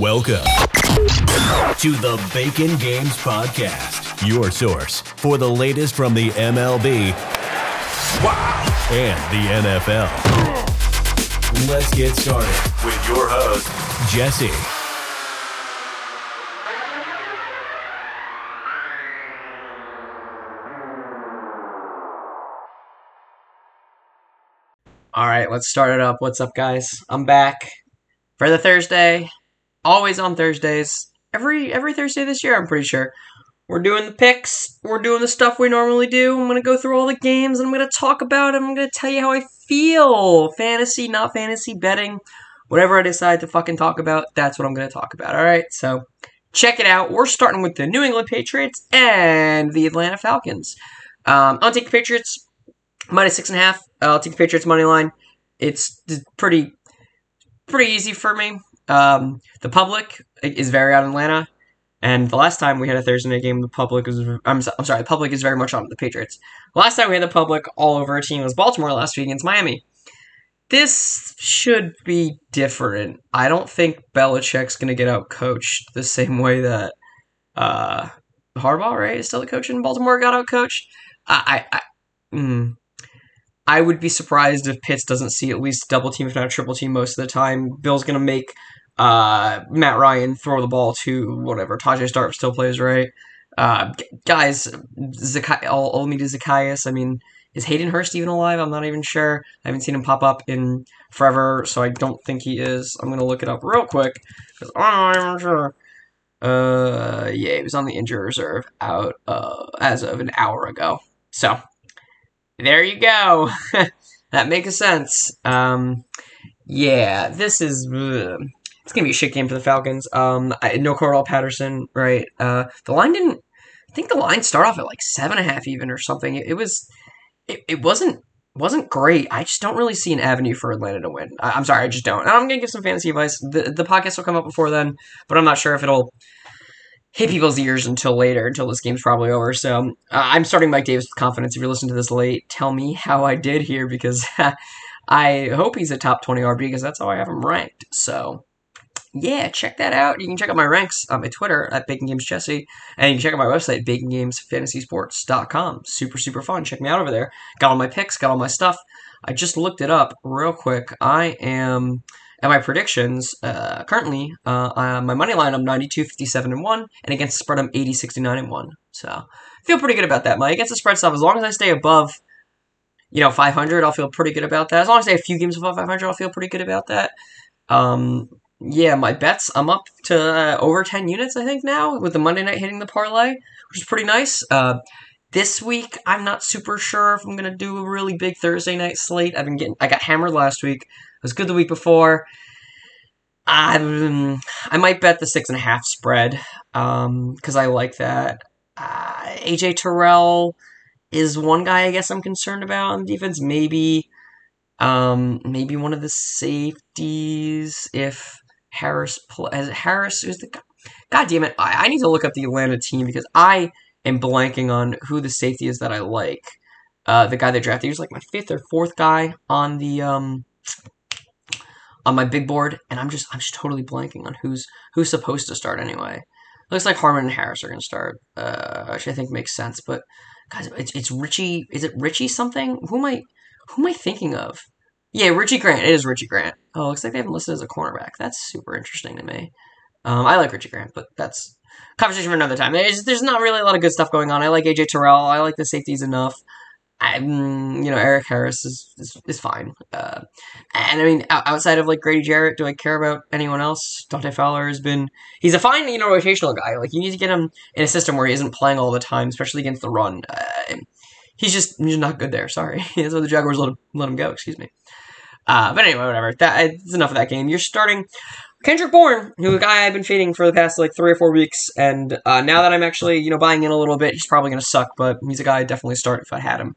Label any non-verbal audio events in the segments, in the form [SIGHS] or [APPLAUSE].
Welcome to the Bacon Games Podcast, your source for the latest from the MLB wow. and the NFL. Let's get started with your host, Jesse. All right, let's start it up. What's up, guys? I'm back for the Thursday. Always on Thursdays. Every every Thursday this year, I'm pretty sure. We're doing the picks. We're doing the stuff we normally do. I'm gonna go through all the games and I'm gonna talk about them. I'm gonna tell you how I feel. Fantasy, not fantasy, betting. Whatever I decide to fucking talk about, that's what I'm gonna talk about. Alright, so check it out. We're starting with the New England Patriots and the Atlanta Falcons. Um, I'll take the Patriots minus six and a half. I'll take the Patriots money line. It's pretty pretty easy for me. Um, the public is very on Atlanta, and the last time we had a Thursday night game, the public was I'm, I'm sorry, the public is very much on the Patriots. Last time we had the public all over a team was Baltimore last week against Miami. This should be different. I don't think Belichick's going to get out coached the same way that uh, Harbaugh, right, is still the coach in Baltimore, got out coached. I, I, I mm, I would be surprised if Pitts doesn't see at least double team, if not triple team, most of the time. Bill's going to make uh, Matt Ryan throw the ball to whatever. Tajae Sharpe still plays, right? Uh, guys, Zakai, Olamide Zaccheaus, I mean, is Hayden Hurst even alive? I'm not even sure. I haven't seen him pop up in forever, so I don't think he is. I'm to look it up real quick, because I'm sure. Uh, yeah, he was on the injury reserve out uh, as of an hour ago. So, there you go. [LAUGHS] that makes sense. Um, yeah, this is. It's gonna be a shit game for the Falcons. Um, I, no Cordarrelle Patterson, right? Uh, the line didn't. I think the line started off at like seven and a half even or something. It, it was. It, it wasn't wasn't great. I just don't really see an avenue for Atlanta to win. I, am sorry, I just don't. And I'm gonna give some fantasy advice. The the podcast will come up before then, but I'm not sure if it'll hit people's ears until later, until this game's probably over. So uh, I'm starting Mike Davis with confidence. If you're listening to this late, tell me how I did here because [LAUGHS] I hope he's a top 20 RB because that's how I have him ranked. So yeah, check that out. You can check out my ranks on my Twitter at Bacon Games Jesse, and you can check out my website, bacongamesfantasysports.com. Super, super fun. Check me out over there. Got all my picks, got all my stuff. I just looked it up real quick. I am at my predictions, uh, currently, uh, uh, my money line, I'm 92, 57, and 1, and against the spread, I'm 80, 69, and 1. So, feel pretty good about that. My against the spread stuff, as long as I stay above, you know, 500, I'll feel pretty good about that. As long as I have a few games above 500, I'll feel pretty good about that. Um, yeah, my bets, I'm up to uh, over 10 units, I think, now, with the Monday night hitting the parlay, which is pretty nice. Uh, this week, I'm not super sure if I'm going to do a really big Thursday night slate. I've been getting, I got hammered last week was good the week before. Um, I might bet the six and a half spread because um, I like that. Uh, AJ Terrell is one guy I guess I'm concerned about on defense. Maybe, um, maybe one of the safeties if Harris as Harris is the God damn it! I, I need to look up the Atlanta team because I am blanking on who the safety is that I like. Uh, the guy they drafted, he was like my fifth or fourth guy on the um on my big board, and I'm just I'm just totally blanking on who's who's supposed to start anyway. Looks like Harmon and Harris are to start, uh, which I think makes sense. But guys, it's, it's Richie. Is it Richie something? Who am I who am I thinking of? Yeah, Richie Grant. It is Richie Grant. Oh, looks like they haven't listed as a cornerback. That's super interesting to me. Um, I like Richie Grant, but that's conversation for another time. There's, there's not really a lot of good stuff going on. I like AJ Terrell. I like the safeties enough. I'm, you know, Erik Harris is is, is fine. Uh, and I mean, outside of like Grady Jarrett, do I care about anyone else? Dante Fowler has been he's a fine, you know, rotational guy. Like you need to get him in a system where he isn't playing all the time, especially against the run. Uh, he's just he's not good there. Sorry, [LAUGHS] that's why the Jaguars let him let him go. Excuse me. Uh, but anyway, whatever. That That's enough of that game. You're starting Kendrick Bourne, who a guy I've been feeding for the past like three or four weeks, and uh, now that I'm actually you know buying in a little bit, he's probably going to suck, but he's a guy I'd definitely start if I had him.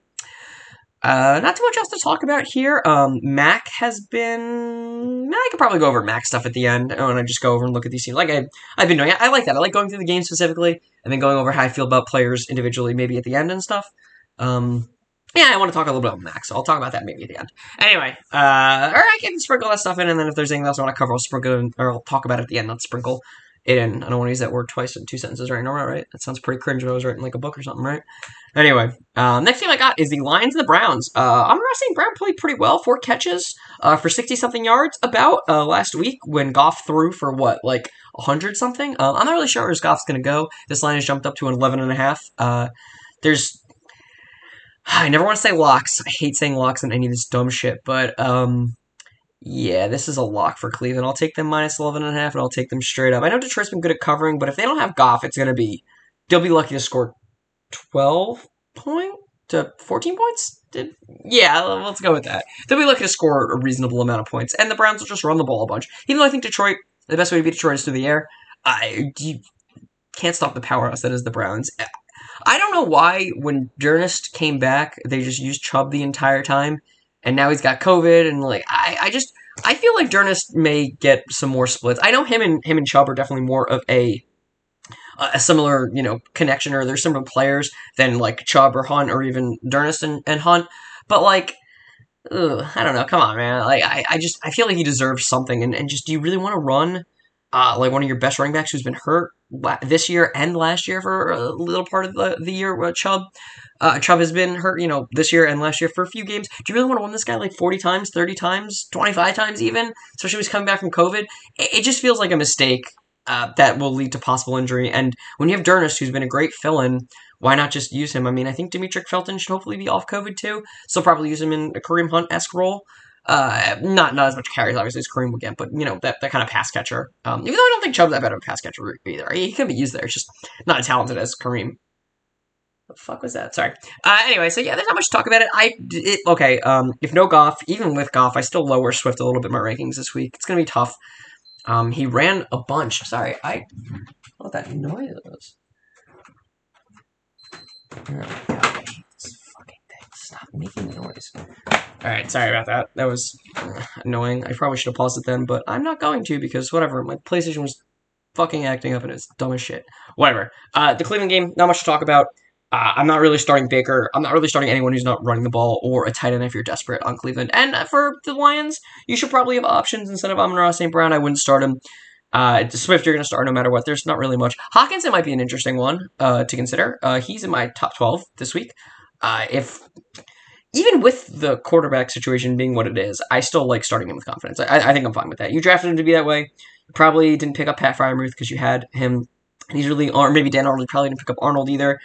Uh, not too much else to talk about here. Um, Mac has been. I could probably go over Mac stuff at the end, and I just go over and look at these teams. Like I, I've been doing. I like that. I like going through the game specifically, and then going over how I feel about players individually, maybe at the end and stuff. Um, yeah, I want to talk a little bit about Max, so I'll talk about that maybe at the end. Anyway, uh, or I can sprinkle that stuff in, and then if there's anything else I want to cover, I'll sprinkle it in, or I'll talk about it at the end, not sprinkle it in. I don't want to use that word twice in two sentences right now, right? That sounds pretty cringe when I was writing like a book or something, right? Anyway, um, next game I got is the Lions and the Browns. Uh, I'm St. Brown played pretty well, four catches uh, for 60 something yards about uh, last week when Goff threw for what, like 100 something? Uh, I'm not really sure where Goff's going to go. This line has jumped up to an 11 and a half. Uh, there's I never want to say locks. I hate saying locks on any of this dumb shit, but um, yeah, this is a lock for Cleveland. I'll take them minus 11 and a half, and I'll take them straight up. I know Detroit's been good at covering, but if they don't have Goff, it's gonna be they'll be lucky to score 12 point to 14 points. Did, yeah, let's go with that. They'll be lucky to score a reasonable amount of points, and the Browns will just run the ball a bunch. Even though I think Detroit, the best way to beat Detroit is through the air. I you can't stop the powerhouse that is the Browns. I don't know why when D'Ernest came back, they just used Chubb the entire time, and now he's got COVID, and like I, I just I feel like D'Ernest may get some more splits. I know him and him and Chubb are definitely more of a a similar you know connection, or they're similar players than like Chubb or Hunt or even D'Ernest and, and Hunt, but like. Ugh, I don't know. Come on, man. Like, I, I just I feel like he deserves something, and, and just do you really want to run uh, like one of your best running backs who's been hurt this year and last year for a little part of the, the year. Uh, Chubb, uh, Chubb has been hurt, you know, this year and last year for a few games. Do you really want to win this guy like 40 times, 30 times, 25 times even? Especially when he's coming back from COVID. It, it just feels like a mistake uh, that will lead to possible injury. And when you have D'Ernest, who's been a great fill-in, why not just use him? I mean, I think Demetric Felton should hopefully be off COVID too, so probably use him in a Kareem Hunt-esque role. Uh, not not as much carries, obviously, as Kareem would get, but you know that, that kind of pass catcher. Um, even though I don't think Chubb's that bad of a pass catcher either, he can be used there. It's just not as talented as Kareem. What the fuck was that? Sorry. Uh, anyway, so yeah, there's not much to talk about it. I it, okay. Um, if no Goff, even with Goff, I still lower Swift a little bit my rankings this week. It's gonna be tough. Um, he ran a bunch. Sorry, I what that noise. Oh, gosh. This fucking thing. Stop making noise. Alright, sorry about that. That was annoying. I probably should have paused it then, but I'm not going to because whatever. My PlayStation was fucking acting up and it's dumb as shit. Whatever. Uh, the Cleveland game, not much to talk about. Uh, I'm not really starting Baker. I'm not really starting anyone who's not running the ball or a tight end if you're desperate on Cleveland. And for the Lions, you should probably have options instead of Amon-Ra St. Brown. I wouldn't start him. Uh, the Swift, you're going to start no matter what. There's not really much. Hockenson might be an interesting one uh, to consider. Uh, he's in my top 12 this week. Uh, if even with the quarterback situation being what it is, I still like starting him with confidence. I, I think I'm fine with that. You drafted him to be that way. Probably didn't pick up Pat Freiermuth because you had him. He's really, or maybe Dan Arnold probably didn't pick up Arnold either.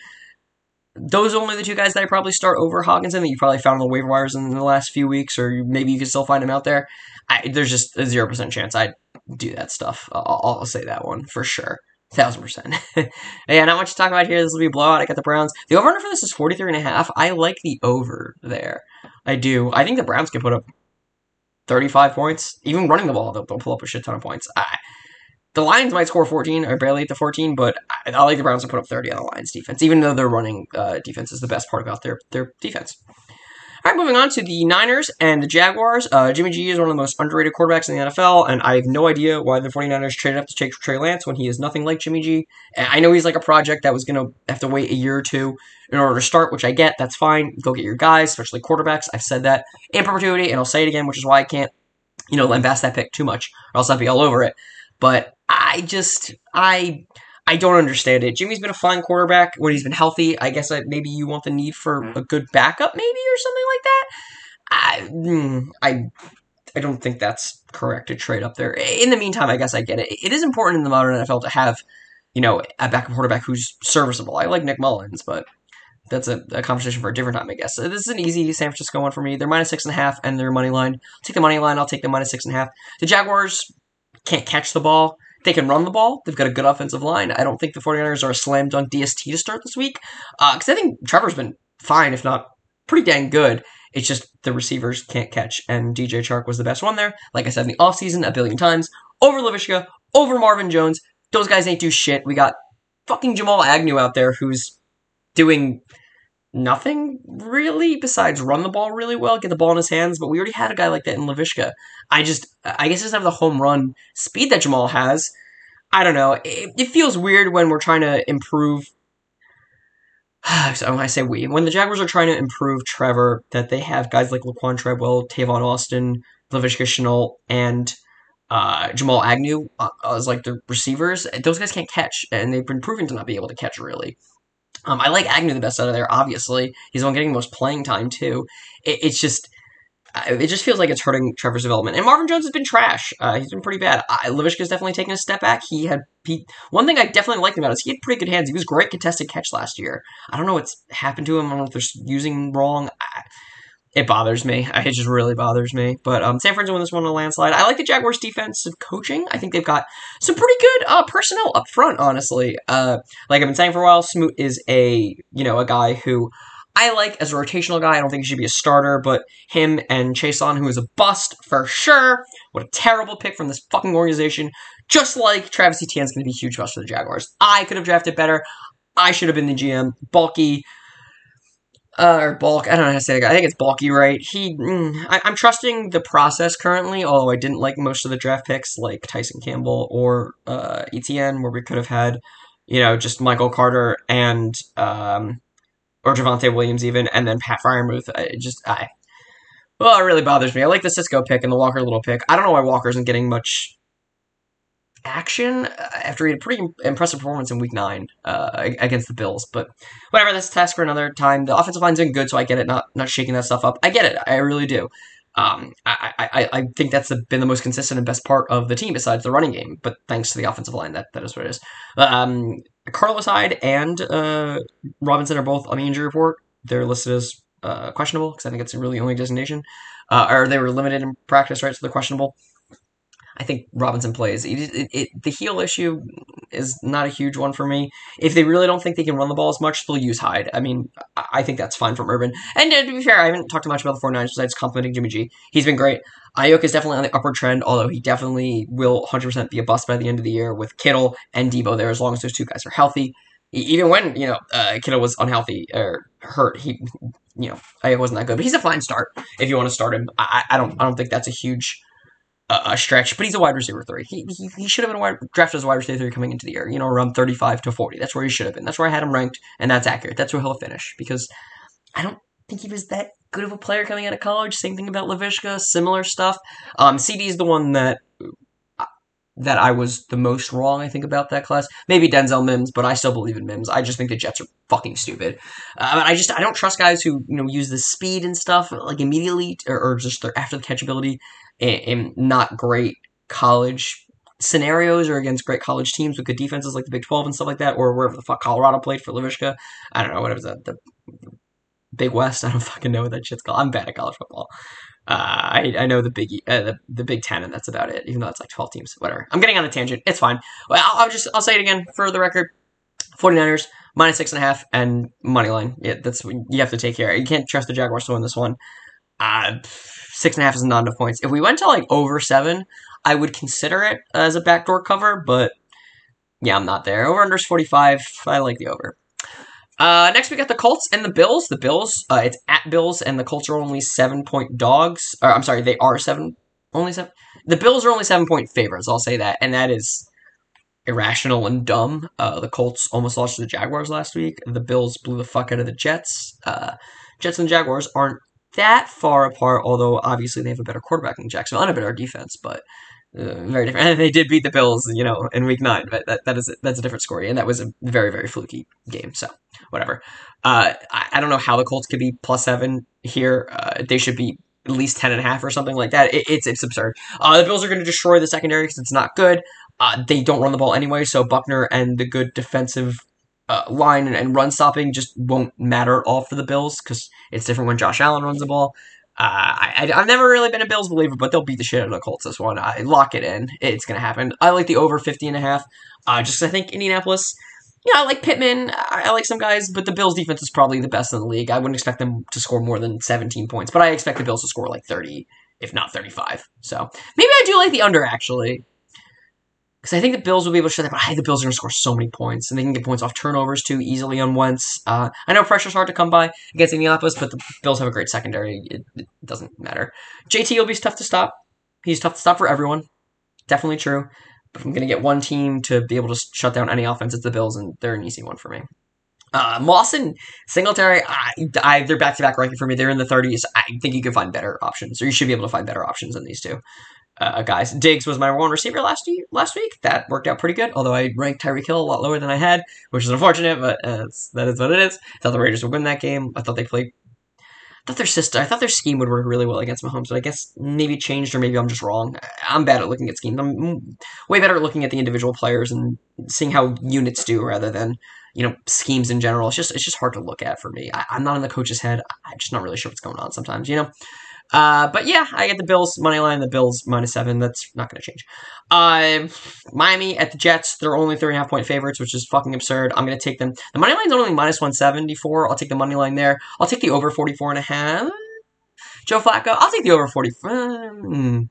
Those are only the two guys that I probably start over Hockenson that you probably found on the waiver wires in the last few weeks, or maybe you can still find him out there. I, there's just a zero percent chance I'd do that stuff. I'll, I'll say that one for sure. Thousand percent. [LAUGHS] yeah, not much to talk about here. This will be a blowout. I got the Browns. The over under for this is 43 and a half. I like the over there. I do. I think the Browns can put up 35 points. Even running the ball, they'll, they'll pull up a shit ton of points. I, the Lions might score 14 or barely at the 14, but I, I, like the Browns to put up 30 on the Lions defense, even though their running uh, defense is the best part about their, their defense. All right, moving on to the Niners and the Jaguars. Uh, Jimmy G is one of the most underrated quarterbacks in the NFL, and I have no idea why the 49ers traded up to take Trey Lance when he is nothing like Jimmy G. I know he's like a project that was going to have to wait a year or two in order to start, which I get. That's fine. Go get your guys, especially quarterbacks. I've said that in perpetuity, and I'll say it again, which is why I can't, you know, invest that pick too much, or else I'd be all over it. But I just, I I don't understand it. Jimmy's been a fine quarterback when he's been healthy. I guess I, maybe you want the need for mm-hmm. a good backup, maybe or something like that. I, hmm, I, I don't think that's correct to trade up there. In the meantime, I guess I get it. It is important in the modern NFL to have, you know, a backup quarterback who's serviceable. I like Nick Mullins, but that's a, a, conversation for a different time, I guess. So this is an easy San Francisco one for me. They're minus six and a half, and their money line. I'll take the money line. I'll take the minus six and a half. The Jaguars can't catch the ball. They can run the ball. They've got a good offensive line. I don't think the 49ers are a slam dunk DST to start this week. Because uh, I think Trevor's been fine, if not pretty dang good. It's just the receivers can't catch, and DJ Chark was the best one there. Like I said in the offseason a billion times. Over Laviska, over Marvin Jones. Those guys ain't do shit. We got fucking Jamal Agnew out there who's doing nothing really besides run the ball really well, get the ball in his hands. But we already had a guy like that in Lavishka. I just, I guess, just have the home run speed that Jamal has. I don't know. It, it feels weird when we're trying to improve [SIGHS] so I say we, when the Jaguars are trying to improve Trevor, that they have guys like Laquan Treadwell, Tavon Austin, Lavishka Shenault, and uh, Jamal Agnew uh, as like the receivers. Those guys can't catch, and they've been proven to not be able to catch really. Um, I like Agnew the best out of there. Obviously, he's the one getting the most playing time too. It, it's just it just feels like it's hurting Trevor's development. And Marvin Jones has been trash. Uh, he's been pretty bad. Uh, Laviska's definitely taken a step back. He had he, one thing I definitely liked about is he had pretty good hands. He was great contested catch last year. I don't know what's happened to him. I don't know if they're using wrong. I, it bothers me. [LAUGHS] It just really bothers me. But um, San Francisco won this one in a landslide. I like the Jaguars' defensive coaching. I think they've got some pretty good uh, personnel up front. Honestly, uh, like I've been saying for a while, Smoot is a you know a guy who I like as a rotational guy. I don't think he should be a starter, but him and Chaisson, who is a bust for sure. What a terrible pick from this fucking organization. Just like Travis Etienne is going to be a huge bust for the Jaguars. I could have drafted better. I should have been the GM. Bulky uh, or bulk. I don't know how to say it. I think it's bulky, right? He, mm, I, am trusting the process currently. Although I didn't like most of the draft picks, like Tyson Campbell or uh, Etienne, where we could have had, you know, just Michael Carter and um, or Javonte Williams even, and then Pat Freiermuth. I just I. Well, it really bothers me. I like the Cisco pick and the Walker Little pick. I don't know why Walker isn't getting much action uh, after he had a pretty impressive performance in Week Nine uh, against the Bills. But whatever, that's a task for another time. The offensive line's been good, so I get it. Not not shaking that stuff up. I get it. I really do. Um, I, I, I think that's been the most consistent and best part of the team besides the running game. But thanks to the offensive line, that that is what it is. Um, Carlos Hyde and uh, Robinson are both on the injury report. They're listed as uh, questionable because I think it's really only designation. Uh, or they were limited in practice, right? So they're questionable. I think Robinson plays. It, it, it, the heel issue is not a huge one for me. If they really don't think they can run the ball as much, they'll use Hyde. I mean, I think that's fine from Urban. And uh, to be fair, I haven't talked much about the 49ers besides complimenting Jimmy G. He's been great. Aiyuk is definitely on the upward trend, although he definitely will 100% be a bust by the end of the year with Kittle and Deebo there, as long as those two guys are healthy. Even when, you know, uh, Kittle was unhealthy or hurt, he, you know, Aiyuk wasn't that good. But he's a fine start if you want to start him. I, I don't I don't think that's a huge a stretch, but he's a wide receiver three. He, he, he should have been wide, drafted as a wide receiver three coming into the year, you know, around 35 to 40. That's where he should have been. That's where I had him ranked, and that's accurate. That's where he'll finish because I don't think he was that good of a player coming out of college. Same thing about Lavishka, similar stuff. Um, CeeDee is the one that that I was the most wrong, I think, about that class. Maybe Denzel Mims, but I still believe in Mims. I just think the Jets are fucking stupid. Uh, I just I don't trust guys who you know use the speed and stuff like immediately or, or just after the catchability in, not great college scenarios or against great college teams with good defenses like the Big 12 and stuff like that, or wherever the fuck Colorado played for Laviska. I don't know, whatever the, the Big West. I don't [LAUGHS] fucking know what that shit's called. I'm bad at college football. Uh, I, I know the Big uh, the, the Big Ten, and that's about it. Even though it's like 12 teams, whatever. I'm getting on a tangent. It's fine. Well, I'll, I'll just I'll say it again for the record. 49ers minus six and a half and money line. Yeah, that's you have to take care. You can't trust the Jaguars to win this one. Uh, six and a half is not enough points. If we went to like over seven, I would consider it as a backdoor cover, but yeah, I'm not there. Over under is 45. I like the over. Uh, next, we got the Colts and the Bills. The Bills, uh, it's at Bills, and the Colts are only seven point dogs. Or, I'm sorry, they are seven, only seven. The Bills are only seven point favorites. I'll say that, and that is irrational and dumb. Uh, the Colts almost lost to the Jaguars last week. The Bills blew the fuck out of the Jets. Uh, Jets and Jaguars aren't that far apart, although obviously they have a better quarterback in Jacksonville and a better defense, but uh, very different. [LAUGHS] And they did beat the Bills, you know, in Week Nine, but that, that is that's a different story, and that was a very very fluky game. So whatever. Uh, I, I don't know how the Colts could be plus seven here. Uh, they should be at least ten and a half or something like that. It, it's it's absurd. Uh, the Bills are going to destroy the secondary because it's not good. Uh, they don't run the ball anyway, so Buckner and the good defensive uh, line and, and, run stopping just won't matter at all for the Bills because it's different when Josh Allen runs the ball. Uh, I, have never really been a Bills believer, but they'll beat the shit out of the Colts this one. I lock it in. It's going to happen. I like the over 50 and a half. Uh, just I think Indianapolis, yeah, I like Pittman. I, I, like some guys, but the Bills defense is probably the best in the league. I wouldn't expect them to score more than 17 points, but I expect the Bills to score like 30, if not 35. So maybe I do like the under actually because I think the Bills will be able to show that. But I think the Bills are going to score so many points, and they can get points off turnovers too easily on Wentz. Uh, I know pressure's hard to come by against Indianapolis, but the Bills have a great secondary. It, it, doesn't matter. JT will be tough to stop. He's tough to stop for everyone. Definitely true. But if I'm going to get one team to be able to shut down any offense, it's the Bills, and they're an easy one for me. Uh, Mawson, Singletary, I, I, they're back to back ranking for me. They're in the 30s. I think you can find better options, or you should be able to find better options than these two uh, guys. Diggs was my one receiver last week. Last week that worked out pretty good. Although I ranked Tyreek Hill a lot lower than I had, which is unfortunate, but uh, that is what it is. I thought the Raiders would win that game. I thought they played. I thought their system. I thought their scheme would work really well against Mahomes, but I guess maybe changed or maybe I'm just wrong. I'm bad at looking at schemes. I'm way better at looking at the individual players and seeing how units do rather than you know schemes in general. It's just it's just hard to look at for me. I, am not in the coach's head. I'm just not really sure what's going on sometimes. You know. Uh, but yeah, I get the Bills money line, the Bills minus seven. That's not going to change. Uh, Miami at the Jets. They're only three and a half point favorites, which is fucking absurd. I'm going to take them. The money line's only minus one seventy four. I'll take the money line there. I'll take the over forty four and a half. Joe Flacco. I'll take the over forty. Hmm.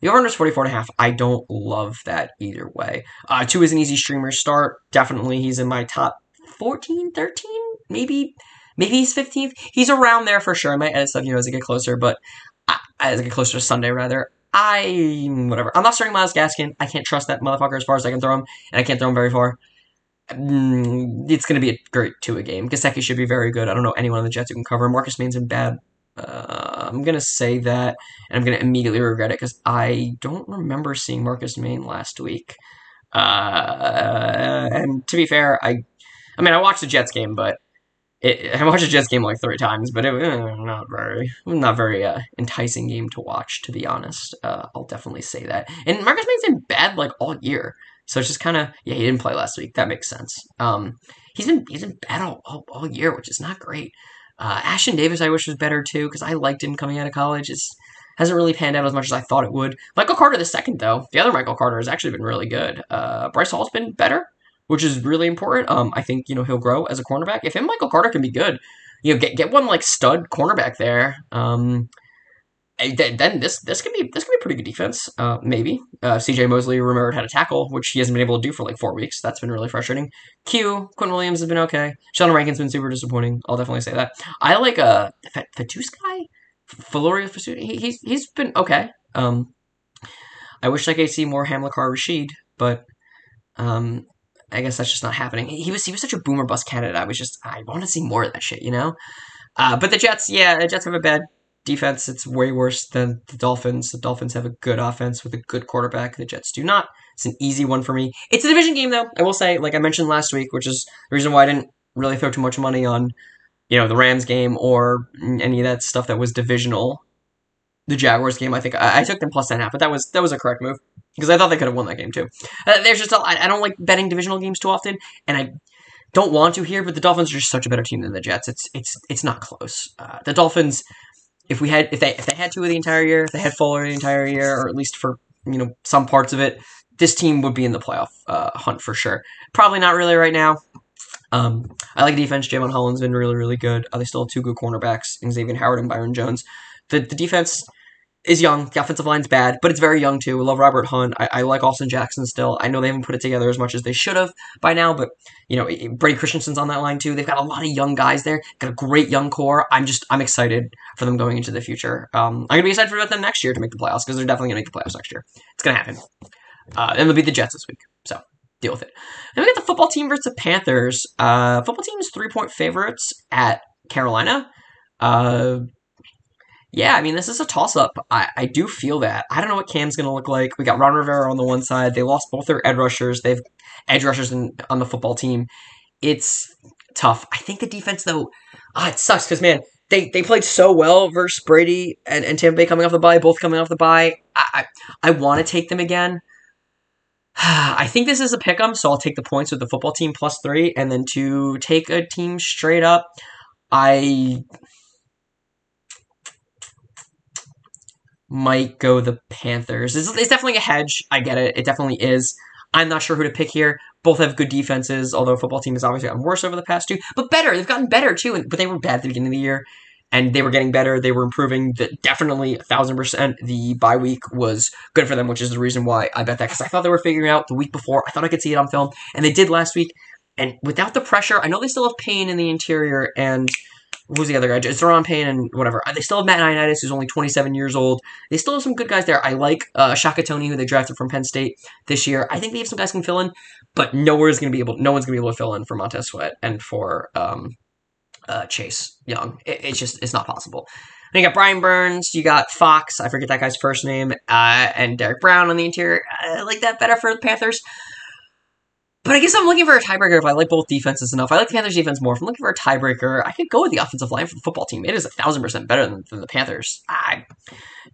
The over under is 44 and a half. I don't love that either way. Uh, Tua is an easy streamer start. Definitely he's in my top 14, 13, maybe maybe he's 15th. He's around there for sure. I might edit stuff, you know, as I get closer, but as I get closer to Sunday, rather. I whatever. I'm not starting Myles Gaskin. I can't trust that motherfucker as far as I can throw him, and I can't throw him very far. Mm, it's going to be a great Tua game. Gesicki should be very good. I don't know anyone on the Jets who can cover. Marcus Maye's in bad. Uh, I'm going to say that, and I'm going to immediately regret it because I don't remember seeing Marcus Maye last week. Uh, and to be fair, I, I mean, I watched the Jets game, but it, I watched the Jets game like three times, but it was uh, not very, not very uh, enticing game to watch, to be honest. Uh, I'll definitely say that. And Marcus Maye's been bad like all year, so it's just kind of yeah. He didn't play last week. That makes sense. Um, he's been he's been bad all, all, all year, which is not great. Uh, Ashtyn Davis, I wish was better too because I liked him coming out of college. It's hasn't really panned out as much as I thought it would. Michael Carter the second though, the other Michael Carter has actually been really good. Uh, Bryce Hall's been better which is really important. Um, I think you know he'll grow as a cornerback. If him Michael Carter can be good, you know, get get one like stud cornerback there. Um, eh, then this this could be this could be pretty good defense. Uh, maybe uh, C.J. Mosley remembered how to tackle, which he hasn't been able to do for like four weeks. That's been really frustrating. Q Quinn Williams has been okay. Sheldon Rankins been super disappointing. I'll definitely say that. I like a uh, Fatuska, Valoria he, he's he's been okay. Um, I wish I could see more Hamilcar Rashed, but um, I guess that's just not happening. He was he was such a boomer bust candidate. I was just I want to see more of that shit, you know. Uh, but the Jets, yeah, the Jets have a bad defense. It's way worse than the Dolphins. The Dolphins have a good offense with a good quarterback. The Jets do not. It's an easy one for me. It's a division game though. I will say, like I mentioned last week, which is the reason why I didn't really throw too much money on, you know, the Rams game or any of that stuff that was divisional. The Jaguars game, I think I, I took them plus ten half, but that was that was a correct move because I thought they could have won that game too. Uh, there's just a, I, I don't like betting divisional games too often, and I don't want to here. But the Dolphins are just such a better team than the Jets. It's it's it's not close. Uh, the Dolphins, if we had if they if they had Tua of the entire year, if they had Fuller the entire year, or at least for you know some parts of it, this team would be in the playoff uh, hunt for sure. Probably not really right now. Um, I like defense. Jevon Holland's been really really good. Uh, they still have two good cornerbacks, Xavier Howard and Byron Jones. The the defense is young. The offensive line's bad, but it's very young too. I love Robert Hunt. I, I, like Austin Jackson still. I know they haven't put it together as much as they should have by now, but you know Brady Christensen's on that line too. They've got a lot of young guys there. Got a great young core. I'm just I'm excited for them going into the future. Um, I'm gonna be excited for them next year to make the playoffs because they're definitely gonna make the playoffs next year. It's gonna happen. Uh, and it'll be the Jets this week, so deal with it. And we got the football team versus the Panthers. Uh, football team is three point favorites at Carolina. Uh, yeah, I mean, this is a toss up. I, I do feel that. I don't know what Cam's going to look like. We got Ron Rivera on the one side. They lost both their edge rushers. They've edge rushers in, on the football team. It's tough. I think the defense, though, ah, it sucks because, man, they, they played so well versus Brady and, and Tampa Bay coming off the bye, both coming off the bye. I, I, I want to take them again. [SIGHS] I think this is a pick 'em, so I'll take the points with the football team plus three, and then to take a team straight up, I might go the Panthers. It's, it's, definitely a hedge. I get it. It definitely is. I'm not sure who to pick here. Both have good defenses, although football team has obviously gotten worse over the past two, but better. They've gotten better too, but they were bad at the beginning of the year, and they were getting better. They were improving. The, definitely a thousand percent. The bye week was good for them, which is the reason why I bet that because I thought they were figuring out the week before. I thought I could see it on film, and they did last week. And without the pressure, I know they still have pain in the interior and who's the other guy? It's Ron Payne and whatever. They still have Matt Ioannidis, who's only 27 years old. They still have some good guys there. I like uh, Shaka Toney, who they drafted from Penn State this year. I think they have some guys can fill in, but nowhere's going to be able. No one's going to be able to fill in for Montez Sweat and for um, uh, Chase Young. It, it's just it's not possible. And you got Brian Burns, you got Fox, I forget that guy's first name, uh, and Derrick Brown on the interior. I like that better for the Panthers. But I guess I'm looking for a tiebreaker if I like both defenses enough. I like the Panthers defense more. If I'm looking for a tiebreaker, I could go with the offensive line for the football team. It is a thousand percent better than, than, the Panthers. I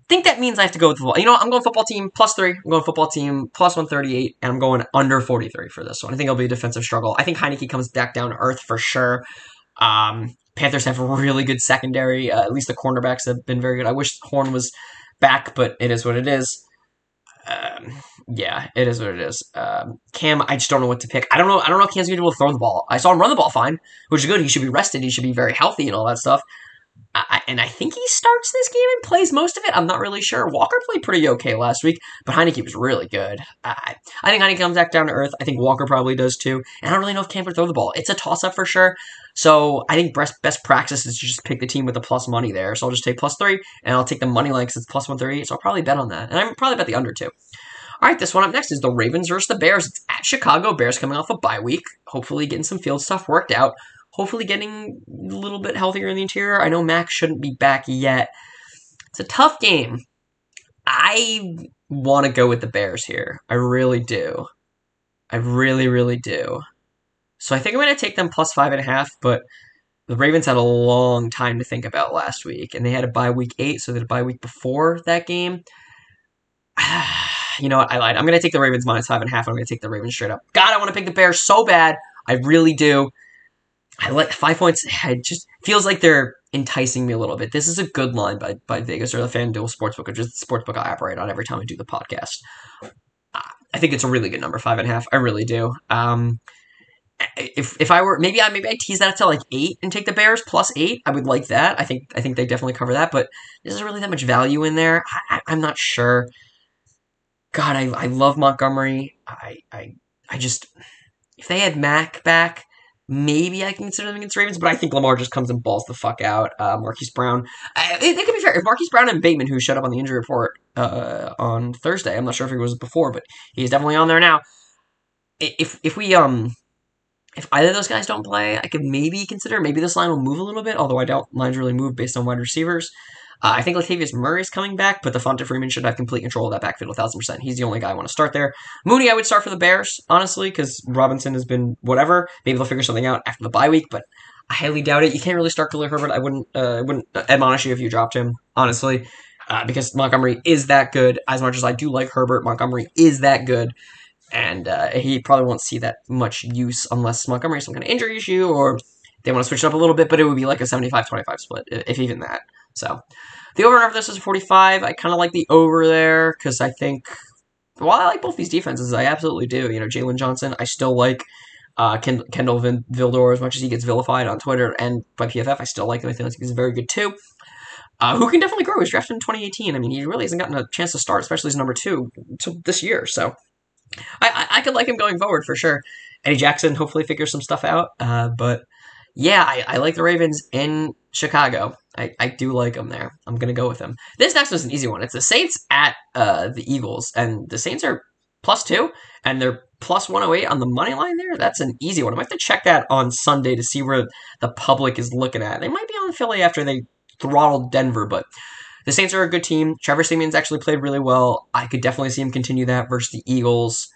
think that means I have to go with the. You know? I'm going football team plus three. I'm going football team plus 138, and I'm going under 43 for this one. I think it'll be a defensive struggle. I think Heinicke comes back down to earth for sure. Um, Panthers have a really good secondary. Uh, at least the cornerbacks have been very good. I wish Horn was back, but it is what it is. Um, yeah, it is what it is. Um, Cam, I just don't know what to pick. I don't know. I don't know if Cam's gonna be able to throw the ball. I saw him run the ball fine, which is good. He should be rested. He should be very healthy and all that stuff. I, and I think he starts this game and plays most of it. I'm not really sure. Walker played pretty okay last week, but Heinicke was really good. I, I think Heinicke comes back down to earth. I think Walker probably does too. And I don't really know if Cam throw the ball. It's a toss up for sure. So I think best best practice is to just pick the team with the plus money there. So I'll just take plus three, and I'll take the money line because it's plus one thirty. So I'll probably bet on that, and I'm probably bet the under too. All right, this one up next is the Ravens versus the Bears. It's at Chicago. Bears coming off a bye week, hopefully getting some field stuff worked out hopefully getting a little bit healthier in the interior. I know Max shouldn't be back yet. It's a tough game. I want to go with the Bears here. I really do. I really, really do. So I think I'm going to take them plus five and a half, but the Ravens had a long time to think about last week, and they had a bye week eight, so they had a bye week before that game. [SIGHS] you know what? I lied. I'm going to take the Ravens minus five and a half. I'm going to take the Ravens straight up. God, I want to pick the Bears so bad. I really do. I like five points. It just feels like they're enticing me a little bit. This is a good line by, by Vegas or the FanDuel Sportsbook, or just the sportsbook I operate on every time I do the podcast. I think it's a really good number, five and a half. I really do. Um, if if I were maybe I maybe I tease that to like eight and take the Bears plus eight. I would like that. I think I think they definitely cover that. But there's really that much value in there. I, am not sure. God, I, I love Montgomery. I I I just if they had Mack back, maybe I can consider them against Ravens, but I think Lamar just comes and balls the fuck out. Uh, Marquise Brown, I, it, it could be fair. If Marquise Brown and Bateman, who showed up on the injury report uh, on Thursday, I'm not sure if he was before, but he's definitely on there now. If if we um if either of those guys don't play, I could maybe consider maybe this line will move a little bit, although I doubt lines really move based on wide receivers. Uh, I think Latavius Murray is coming back, but the Devonta Freeman should have complete control of that backfield, 1,000%. He's the only guy I want to start there. Mooney, I would start for the Bears, honestly, because Robinson has been whatever. Maybe they'll figure something out after the bye week, but I highly doubt it. You can't really start Khalil Herbert. I wouldn't, uh, I wouldn't admonish you if you dropped him, honestly, uh, because Montgomery is that good. As much as I do like Herbert, Montgomery is that good. And uh, he probably won't see that much use unless Montgomery has some kind of injury issue or they want to switch it up a little bit, but it would be like a 75 25 split, if even that. So, the over for this is 45. I kind of like the over there because I think, well, I like both these defenses. I absolutely do. You know, Jaylon Johnson, I still like uh, Ken- Kindle Vin- Vildor as much as he gets vilified on Twitter and by PFF. I still like him. I think he's very good too. Uh, who can definitely grow. He was drafted in 2018. I mean, he really hasn't gotten a chance to start, especially as number two, until this year. So I, I, I could like him going forward for sure. Eddie Jackson hopefully figures some stuff out. Uh, but yeah, I, I like the Ravens in Chicago. I, I do like them there. I'm gonna go with them. This next one's an easy one. It's the Saints at uh, the Eagles, and the Saints are plus two, and they're plus 108 on the money line there. That's an easy one. I might have to check that on Sunday to see where the public is looking at. They might be on Philly after they throttled Denver, but the Saints are a good team. Trevor Siemian's actually played really well. I could definitely see him continue that versus the Eagles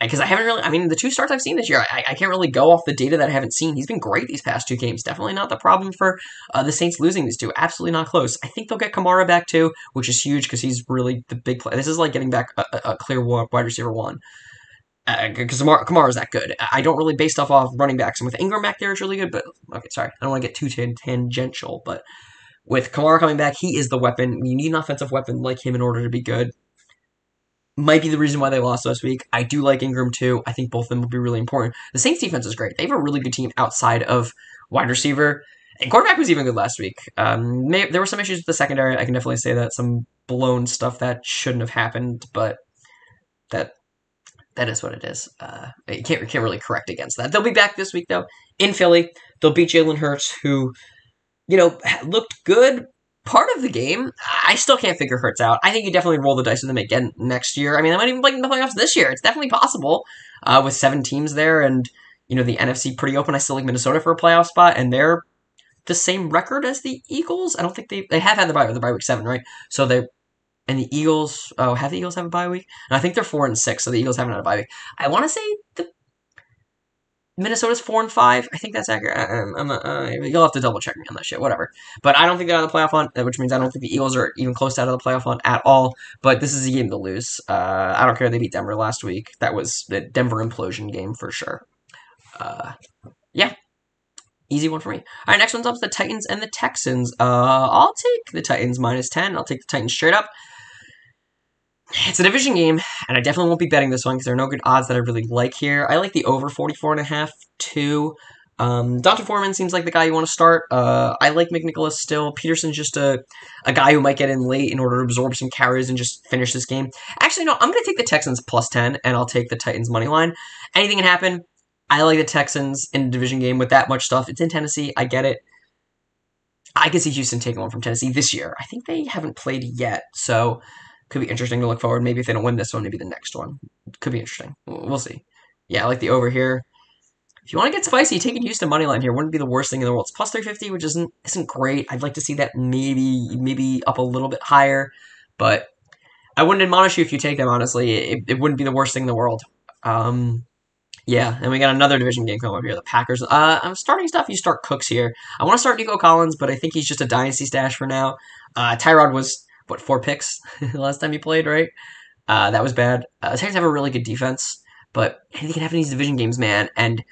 because I haven't really, I mean, the two starts I've seen this year, I, I, can't really go off the data that I haven't seen. He's been great these past two games. Definitely not the problem for uh, the Saints losing these two. Absolutely not close. I think they'll get Kamara back too, which is huge because he's really the big play. This is like getting back a, a clear wide receiver one. Because uh, Kamara, Kamara is that good. I don't really base stuff off running backs. And with Ingram back there, it's really good. But, okay, sorry. I don't want to get too tangential. But with Kamara coming back, he is the weapon. You need an offensive weapon like him in order to be good might be the reason why they lost last week. I do like Ingram too. I think both of them will be really important. The Saints defense is great. They have a really good team outside of wide receiver. And quarterback was even good last week. Um, may, there were some issues with the secondary. I can definitely say that some blown stuff that shouldn't have happened, but that that is what it is. Uh, you can't you can't really correct against that. They'll be back this week though in Philly. They'll beat Jalen Hurts, who you know, looked good part of the game. I still can't figure Hurts out. I think you definitely roll the dice with them again next year. I mean, they might even play in the playoffs this year. It's definitely possible uh, with seven teams there and, you know, the NFC pretty open. I still like Minnesota for a playoff spot, and they're the same record as the Eagles. I don't think they they have had the bye the bye week seven, right? So they and the Eagles. Oh, have the Eagles have a bye week? And I think they're four and six, so the Eagles haven't had a bye week. I want to say the Minnesota's four and five. I think that's accurate. I, I'm, uh, you'll have to double check me on that shit. Whatever. But I don't think they're out of the playoff hunt, which means I don't think the Eagles are even close to out of the playoff hunt at all. But this is a game to lose. Uh, I don't care. They beat Denver last week. That was the Denver implosion game for sure. Uh, yeah, Easy one for me. All right, next one's up the Titans and the Texans. Uh, I'll take the Titans minus 10. I'll take the Titans straight up. It's a division game, and I definitely won't be betting this one because there are no good odds that I really like here. I like the over 44 and too. Um, D'Onta Foreman seems like the guy you want to start. Uh, I like McNicholas still. Peterson's just a, a guy who might get in late in order to absorb some carries and just finish this game. Actually, no, I'm going to take the Texans plus 10, and I'll take the Titans money line. Anything can happen. I like the Texans in a division game with that much stuff. It's in Tennessee. I get it. I could see Houston taking one from Tennessee this year. I think they haven't played yet, so could be interesting to look forward. Maybe if they don't win this one, maybe the next one could be interesting. We'll see. Yeah, I like the over here. If you want to get spicy, taking Houston money line here wouldn't be the worst thing in the world. It's plus three fifty, which isn't isn't great. I'd like to see that maybe maybe up a little bit higher, but I wouldn't admonish you if you take them. Honestly, it, it wouldn't be the worst thing in the world. Um, yeah, and we got another division game coming up here. The Packers. Uh, I'm starting stuff. You start Cooks here. I want to start Nico Collins, but I think he's just a dynasty stash for now. Uh, Tyrod was what four picks [LAUGHS] last time he played, right? Uh, that was bad. Uh, the Titans have a really good defense, but anything can happen in these division games, man. And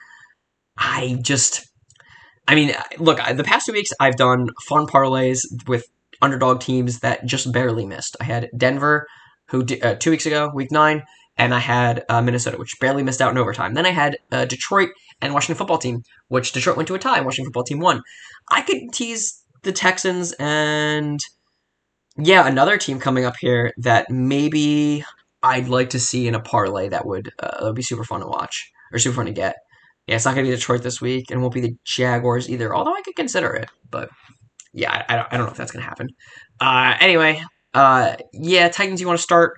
I just, I mean, look, the past two weeks I've done fun parlays with underdog teams that just barely missed. I had Denver, who uh, two weeks ago, week nine, and I had uh, Minnesota, which barely missed out in overtime. Then I had uh, Detroit and Washington football team, which Detroit went to a tie. and Washington football team won. I could tease the Texans and yeah, another team coming up here that maybe I'd like to see in a parlay that would uh, would be super fun to watch or super fun to get. Yeah, it's not going to be Detroit this week, and won't be the Jaguars either. Although I could consider it, but yeah, I, I, don't, I don't know if that's going to happen. Uh, anyway, uh, yeah, Titans, you want to start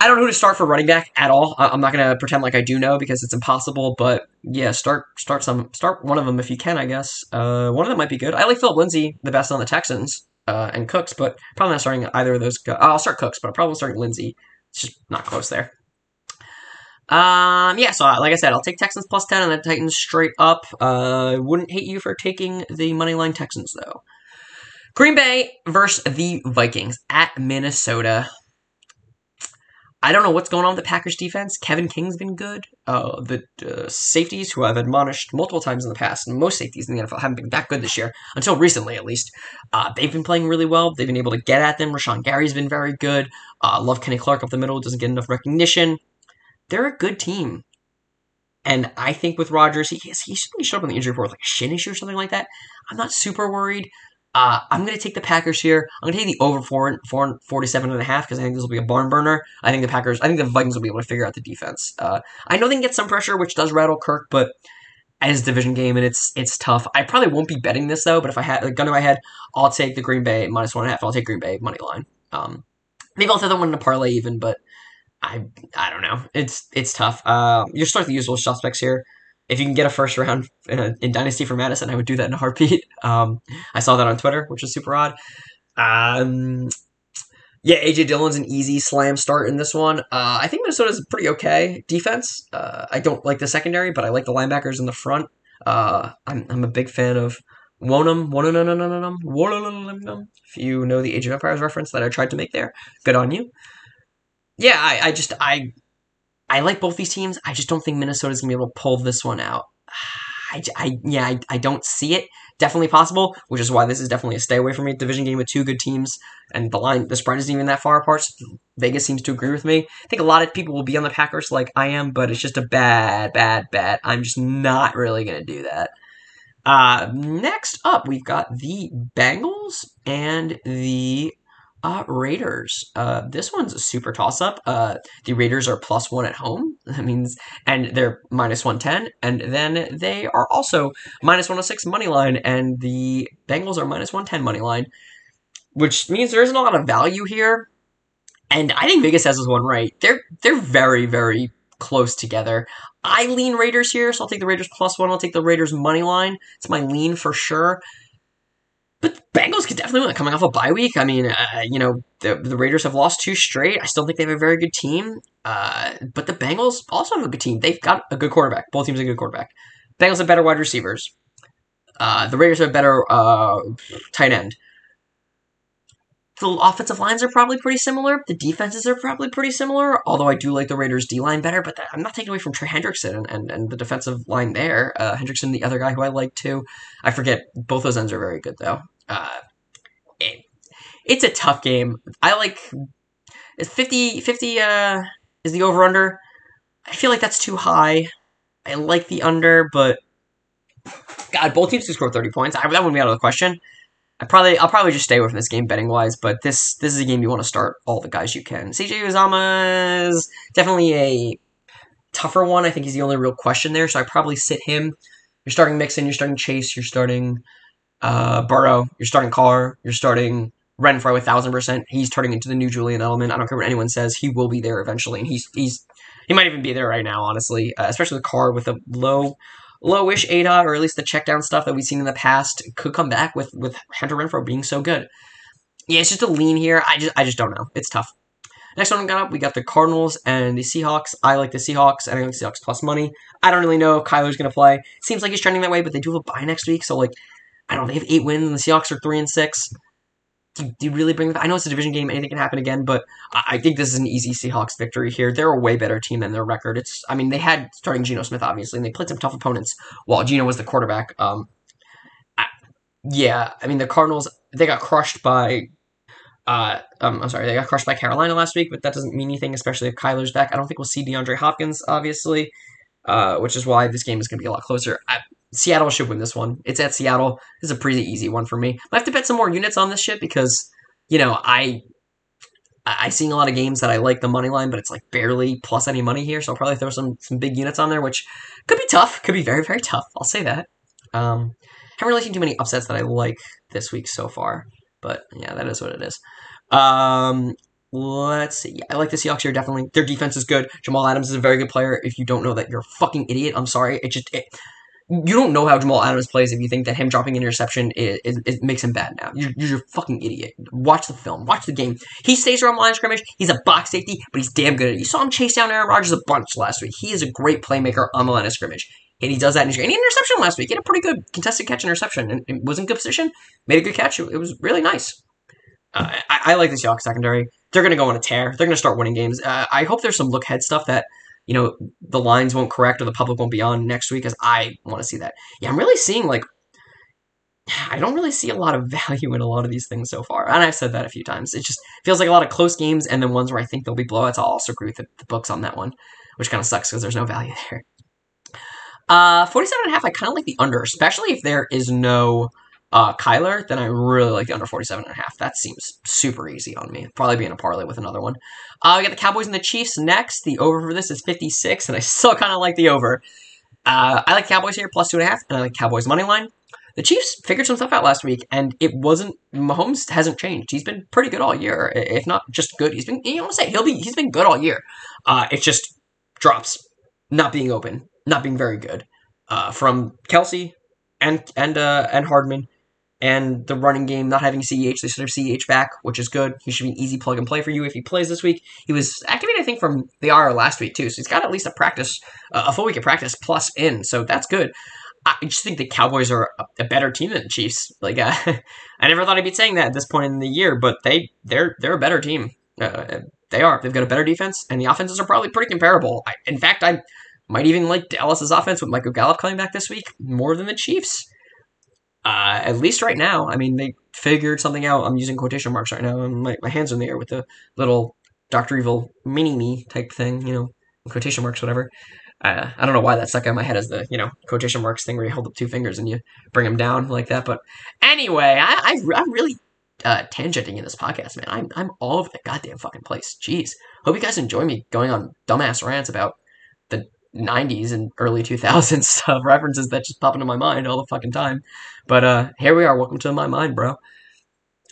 I don't know who to start for running back at all. I'm not gonna pretend like I do know because it's impossible. But yeah, start start some start one of them if you can. I guess uh, one of them might be good. I like Philip Lindsay the best on the Texans uh, and Cooks, but probably not starting either of those. Guys. I'll start Cooks, but I'm probably starting Lindsay. It's just not close there. Um, yeah, so like I said, I'll take Texans plus 10 and then Titans straight up. Uh, wouldn't hate you for taking the money line Texans, though. Green Bay versus the Vikings at Minnesota. I don't know what's going on with the Packers defense. Kevin King's been good. Uh, the uh, safeties, who I've admonished multiple times in the past, and most safeties in the NFL haven't been that good this year, until recently at least. Uh, they've been playing really well. They've been able to get at them. Rashan Gary's been very good. Uh, love Kenny Clark up the middle, doesn't get enough recognition. They're a good team. And I think with Rodgers, he, he showed up on the injury report with like a shin issue or something like that. I'm not super worried. Uh, I'm going to take the Packers here. I'm going to take the over four, four, 47 and a half because I think this will be a barn burner. I think the Packers, I think the Vikings will be able to figure out the defense. Uh, I know they can get some pressure, which does rattle Kirk, but as division game and it's it's tough. I probably won't be betting this though, but if I had a gun to my head, I'll take the Green Bay minus one and a half. I'll take Green Bay money line. Um, maybe I'll throw them one in a parlay even, but I I don't know. It's it's tough. Uh, you're starting the usual suspects here if you can get a first round in, a, in Dynasty for Madison, I would do that in a heartbeat. [LAUGHS] Um, I saw that on Twitter, which was super odd. Um, yeah, AJ Dillon's an easy slam start in this one. Uh, I think Minnesota's pretty okay defense. Uh, I don't like the secondary, but I like the linebackers in the front. Uh, I'm, I'm a big fan of Wonnum, Wonnum, Wonnum, If you know the Age of Empires reference that I tried to make there, good on you. Yeah, I, I just I I like both these teams. I just don't think Minnesota's gonna be able to pull this one out. I, I yeah, I, I don't see it. Definitely possible, which is why this is definitely a stay away from me. Division game with two good teams, and the line, the spread isn't even that far apart. So Vegas seems to agree with me. I think a lot of people will be on the Packers like I am, but it's just a bad, bad bet. I'm just not really gonna do that. Uh, next up, we've got the Bengals and the uh, Raiders. Uh, this one's a super toss up. Uh, the Raiders are plus one at home. [LAUGHS] That means, and they're minus 110. And then they are also minus 106 money line. And the Bengals are minus 110 money line, which means there isn't a lot of value here. And I think Vegas has this one right. They're they're very very close together. I lean Raiders here, so I'll take the Raiders plus one. I'll take the Raiders money line. It's my lean for sure. But Bengals could definitely win coming off a bye week. I mean, uh, you know, the, the Raiders have lost two straight. I still think they have a very good team. Uh, but the Bengals also have a good team. They've got a good quarterback. Both teams have a good quarterback. Bengals have better wide receivers. Uh, the Raiders have better uh, tight end the offensive lines are probably pretty similar. The defenses are probably pretty similar. Although I do like the Raiders' D line better, but I'm not taking away from Trey Hendrickson and, and, and the defensive line there. Uh, Hendrickson, the other guy who I like too. I forget. Both those ends are very good though. Uh, it, it's a tough game. I like 50 50 uh, is the over under. I feel like that's too high. I like the under, but God, both teams to score 30 points. I, that wouldn't be out of the question. I probably I'll probably just stay away from this game betting wise, but this this is a game you want to start all the guys you can. CJ Uzomah is definitely a tougher one. I think he's the only real question there, so I probably sit him. You're starting Mixon, you're starting Chase, you're starting uh, Burrow, you're starting Carr, you're starting Renfrow a thousand percent. He's turning into the new Julian Edelman. I don't care what anyone says, he will be there eventually, and he's he's he might even be there right now, honestly. Uh, especially with Carr with a low lowish ADOT, or at least the check down stuff that we've seen in the past, could come back with with Hunter Renfrow being so good. Yeah, it's just a lean here. I just I just don't know. It's tough. Next one we got up, we got the Cardinals and the Seahawks. I like the Seahawks, and I like Seahawks plus money. I don't really know if Kyler's to play. Seems like he's trending that way, but they do have a bye next week, so like, I don't know. They have eight wins, and the Seahawks are three and six do, do you really bring I know it's a division game, anything can happen again, but I, think this is an easy Seahawks victory here. They're a way better team than their record. It's, I mean, they had starting Geno Smith, obviously, and they played some tough opponents while Geno was the quarterback. Um, I, yeah, I mean, the Cardinals, they got crushed by, uh, um, I'm sorry, they got crushed by Carolina last week, but that doesn't mean anything, especially if Kyler's back. I don't think we'll see DeAndre Hopkins, obviously, uh, which is why this game is going to be a lot closer. I, Seattle should win this one. It's at Seattle. Is a pretty easy one for me. I have to bet some more units on this shit because, you know, I I seen a lot of games that I like the money line, but it's like barely plus any money here. So I'll probably throw some some big units on there, which could be tough. Could be very very tough. I'll say that. Um, haven't really seen too many upsets that I like this week so far, but yeah, that is what it is. Um, let's see. I like the Seahawks here definitely. Their defense is good. Jamal Adams is a very good player. If you don't know that, you're a fucking idiot. I'm sorry. It just it, you don't know how Jamal Adams plays if you think that him dropping an interception it, it, it makes him bad now. You're, you're a fucking idiot. Watch the film. Watch the game. He stays around the line of scrimmage. He's a box safety, but he's damn good at it. You saw him chase down Aaron Rodgers a bunch last week. He is a great playmaker on the line of scrimmage. And he does that in his. And he interception last week. He had a pretty good contested catch interception. And it was in good position. Made a good catch. It was really nice. Uh, I, I, like this Seahawks secondary. They're going to go on a tear. They're going to start winning games. Uh, I hope there's some look ahead stuff that – you know, the lines won't correct or the public won't be on next week as I want to see that. Yeah, I'm really seeing like I don't really see a lot of [LAUGHS] value in a lot of these things so far. And I've said that a few times. It just feels like a lot of close games and then ones where I think there'll be blowouts. I'll also agree with the, the books on that one, which kind of sucks because there's no value [LAUGHS] there. Uh, 47 and a half, I kind of like the under, especially if there is no uh, Kyler, then I really like the under 47 and a half. That seems super easy on me. Probably be in a parlay with another one. Uh, we got the Cowboys and the Chiefs next. The over for this is 56, and I [LAUGHS] still kind of like the over. Uh, I like Cowboys here, plus two and a half, and I like Cowboys money line. The Chiefs figured some stuff out last week, and it wasn't. Mahomes hasn't changed. He's been pretty good all year, if not just good. He's been. You to say he'll be. He's been good all year. Uh, just drops, not being open, not being very good. Uh, from Kelce and and uh, and Hardman and the running game not having CEH. They should have CEH back, which is good. He should be an easy plug and play for you if he plays this week. He was activated, I think, from the IR last week too, so he's got at least a practice, uh, a full week of practice plus in, so that's good. I just think the Cowboys are a better team than the Chiefs. Like uh, [LAUGHS] I never thought I'd be saying that at this point in the year, but they they're they're a better team. Uh, they are. They've got a better defense, and the offenses are probably pretty comparable. I, in fact, I might even like Dallas's offense with Michael Gallup coming back this week more than the Chiefs uh, at least right now, I mean, they figured something out. I'm using quotation marks right now, my, my hands in the air with the little Doctor Evil mini me type thing, you know, quotation marks, whatever. Uh, I don't know why that stuck in my head as the you know quotation marks thing where you hold up two fingers and you bring them down like that. But anyway, I, I am really uh, tangenting in this podcast, man. I'm I'm all over the goddamn fucking place. Jeez. Hope you guys enjoy me going on dumbass rants about 90s and early 2000s [LAUGHS] stuff, references that just pop into my mind all the fucking time. But uh here we are. Welcome to my mind, bro.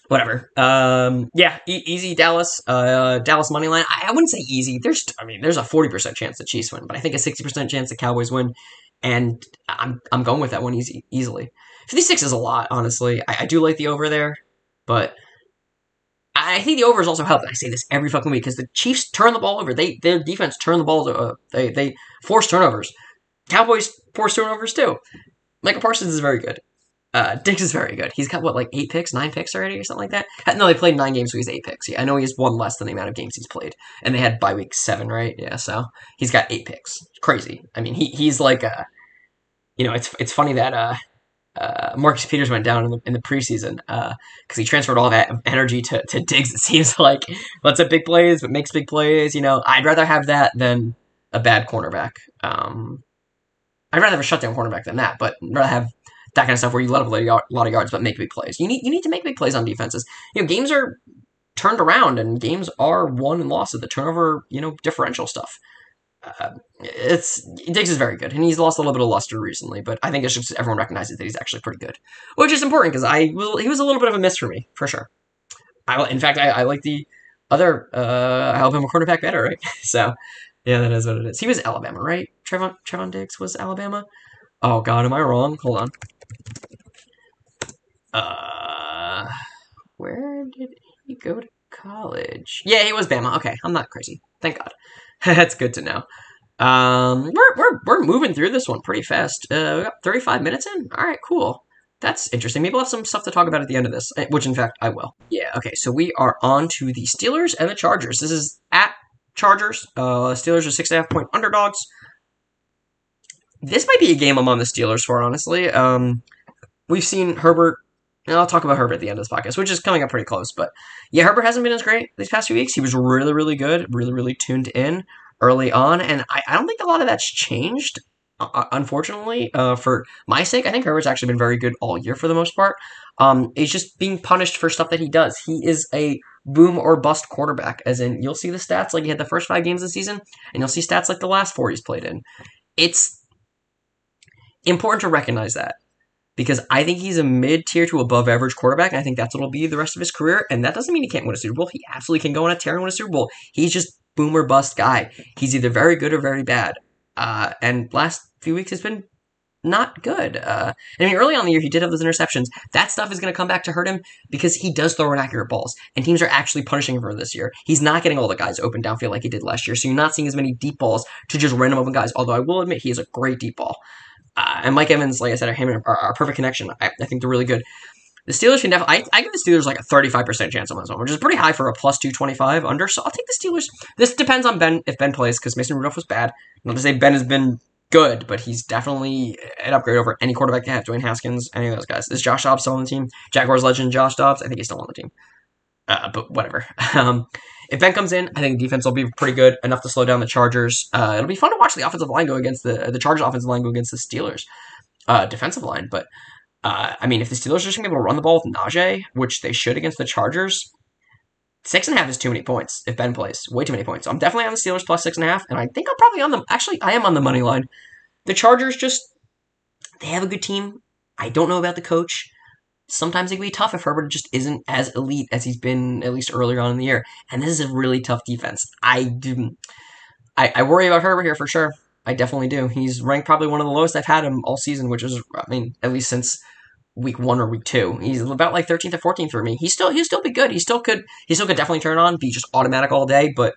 Whatever. Um, yeah, e- easy Dallas. Uh, Dallas money line. I, I wouldn't say easy. There's, I mean, there's a 40% chance the Chiefs win, but I think a 60% chance the Cowboys win, and I'm I'm going with that one easy easily. 56 is a lot, honestly. I, I do like the over there, but I think the over is also helped. I say this every fucking week because the Chiefs turn the ball over. They their defense turn the ball. Uh, they they force turnovers. Cowboys force turnovers too. Micah Parsons is very good. Uh, is very good. He's got what like eight picks, nine picks already, or something like that. No, they played nine games, so he's eight picks. Yeah, I know he has one less than the amount of games he's played, and they had by week seven, right? Yeah, so he's got eight picks. Crazy. I mean, he he's like a, you know, it's it's funny that uh, uh, Marcus Peters went down in the, in the preseason because uh, he transferred all that energy to, to Diggs. It seems [LAUGHS] like lets up big plays, but makes big plays. You know, I'd rather have that than a bad cornerback. Um, I'd rather have a shutdown cornerback than that, but I'd rather have that kind of stuff where you let up a lot of yards but make big plays. You need you need to make big plays on defenses. You know, games are turned around and games are won and lost at the turnover, you know, differential stuff uh, it's Diggs is very good, and he's lost a little bit of luster recently. But I think it's just everyone recognizes that he's actually pretty good, which is important because I. He was a little bit of a miss for me for sure. I in fact I, I like the other uh, Alabama quarterback better, right? [LAUGHS] so yeah, that is what it is. He was Alabama, right? Trevon Trevon Diggs was Alabama. Oh God, am I wrong? Hold on. Uh, where did he go to college? Yeah, he was Bama. Okay, I'm not crazy. Thank God. [LAUGHS] That's good to know. Um, we're, we're, we're moving through this one pretty fast. Uh, we got 35 minutes in. All right, cool. That's interesting. Maybe we'll have some stuff to talk about at the end of this, eh, which in fact I will. Yeah, okay, so we are on to the Steelers and the Chargers. This is at Chargers. Uh, Steelers are six and a half point underdogs. This might be a game I'm on the Steelers for, honestly. Um, we've seen Herbert and I'll talk about Herbert at the end of this podcast, which is coming up pretty close. But yeah, Herbert hasn't been as great these past few weeks. He was really, really good, really, really tuned in early on. And I, I don't think a lot of that's changed, uh, uh, unfortunately. Uh, for my sake, I think Herbert's actually been very good all year for the most part. Um, he's just being punished for stuff that he does. He is a boom or bust quarterback, as in you'll see the stats like he had the first five games of the season, and you'll see stats like the last four he's played in. It's important to recognize that because I think he's a mid tier to above average quarterback, and I think that's what will be the rest of his career. And that doesn't mean he can't win a Super Bowl. He absolutely can go on a tear and win a Super Bowl. He's just boomer bust guy. He's either very good or very bad. Uh, and last few weeks has been not good. Uh, I mean, early on the year, he did have those interceptions. That stuff is going to come back to hurt him because he does throw inaccurate balls, and teams are actually punishing him for this year. He's not getting all the guys open downfield like he did last year, so you're not seeing as many deep balls to just random open guys. Although I will admit he is a great deep ball. Uh, and Mike Evans, like I said, him are, are a perfect connection. I, I, think they're really good. The Steelers can definitely. I, I give the Steelers like a 35% chance on this one, which is pretty high for a plus 225 under. So I'll take the Steelers. This depends on Ben if Ben plays because Mason Rudolph was bad. Not to say Ben has been good, but he's definitely an upgrade over any quarterback they have. Dwayne Haskins, any of those guys. Is Josh Dobbs still on the team? Jaguars legend Josh Dobbs. I think he's still on the team. Uh, but whatever. [LAUGHS] Um, if Ben comes in, I think defense will be pretty good enough to slow down the Chargers. Uh, it'll be fun to watch the offensive line go against the the Chargers offensive line go against the Steelers uh, defensive line. But uh, I mean, if the Steelers are just gonna be able to run the ball with Najee, which they should against the Chargers, six and a half is too many points if Ben plays. Way too many points. So I'm definitely on the Steelers plus six and a half, and I think I'm probably on the. Actually, I am on the money line. The Chargers just they have a good team. I don't know about the coach sometimes it can be tough if Herbert just isn't as elite as he's been at least earlier on in the year. And this is a really tough defense. I do, I, I worry about Herbert here for sure. I definitely do. He's ranked probably one of the lowest I've had him all season, which is, I mean, at least since week one or week two. He's about like 13th or 14th for me. He's still he'll still be good. He still could he still could definitely turn on, be just automatic all day, but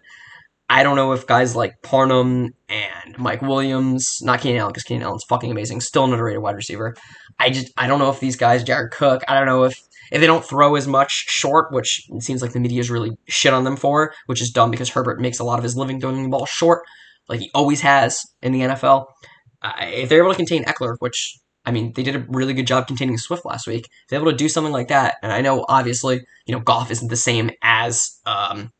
I don't know if guys like Parham and Mike Williams, not Keenan Allen, because Keenan Allen's fucking amazing, still an underrated wide receiver. I just I don't know if these guys, Jared Cook, I don't know if if they don't throw as much short, which seems like the media is really shit on them for, which is dumb because Herbert makes a lot of his living throwing the ball short, like he always has in the NFL. Uh, if they're able to contain Ekeler, which I mean, they did a really good job containing Swift last week. If they're able to do something like that, and I know obviously, you know, Goff isn't the same as um,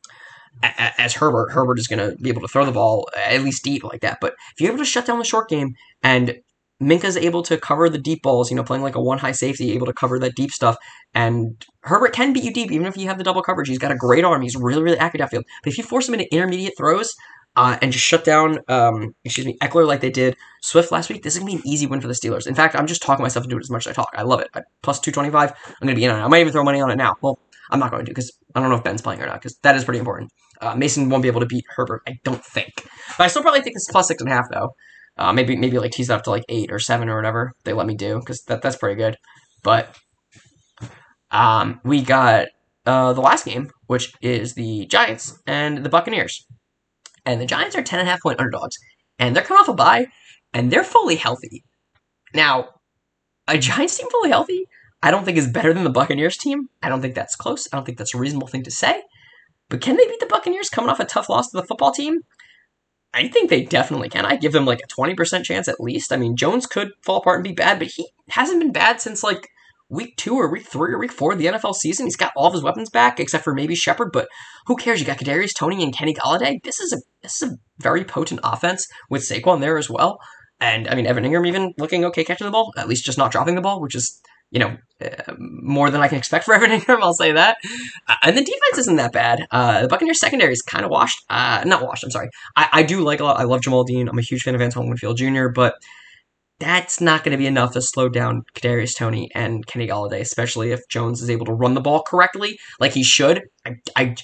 as Herbert, Herbert is going to be able to throw the ball at least deep like that. But if you're able to shut down the short game and Minkah's able to cover the deep balls, you know, playing like a one high safety, able to cover that deep stuff. And Herbert can beat you deep, even if you have the double coverage. He's got a great arm. He's really, really accurate downfield. But if you force him into intermediate throws uh, and just shut down, um, excuse me, Ekeler like they did Swift last week, this is going to be an easy win for the Steelers. In fact, I'm just talking myself into it as much as I talk. I love it. At plus 225, I'm going to be in on it. I might even throw money on it now. Well, I'm not going to because I don't know if Ben's playing or not because that is pretty important. Uh, Mason won't be able to beat Herbert, I don't think. But I still probably think it's plus six and a half though. Uh, maybe maybe like tease it up to like eight or seven or whatever they let me do because that that's pretty good. But um, we got uh, the last game, which is the Giants and the Buccaneers, and the Giants are ten and a half point underdogs, and they're coming off a bye, and they're fully healthy. Now, a Giants team fully healthy, I don't think is better than the Buccaneers team. I don't think that's close. I don't think that's a reasonable thing to say. But can they beat the Buccaneers coming off a tough loss to the football team? I think they definitely can. I give them like a 20% chance at least. I mean, Jones could fall apart and be bad, but he hasn't been bad since like week two or week three or week four of the NFL season. He's got all of his weapons back except for maybe Shepard, but who cares? You got Kadarius Toney and Kenny Golladay. This is a this is a very potent offense with Saquon there as well. And I mean, Evan Engram even looking okay catching the ball, at least just not dropping the ball, which is you know, uh, more than I can expect for [LAUGHS] Evan Engram, I'll say that. Uh, and the defense isn't that bad. Uh, the Buccaneers secondary is kind of washed. Uh, not washed, I'm sorry. I, I do like a lot. I love Jamel Dean. I'm a huge fan of Antoine Winfield Jr., but that's not going to be enough to slow down Kadarius Toney and Kenny Golladay, especially if Jones is able to run the ball correctly, like he should. I, I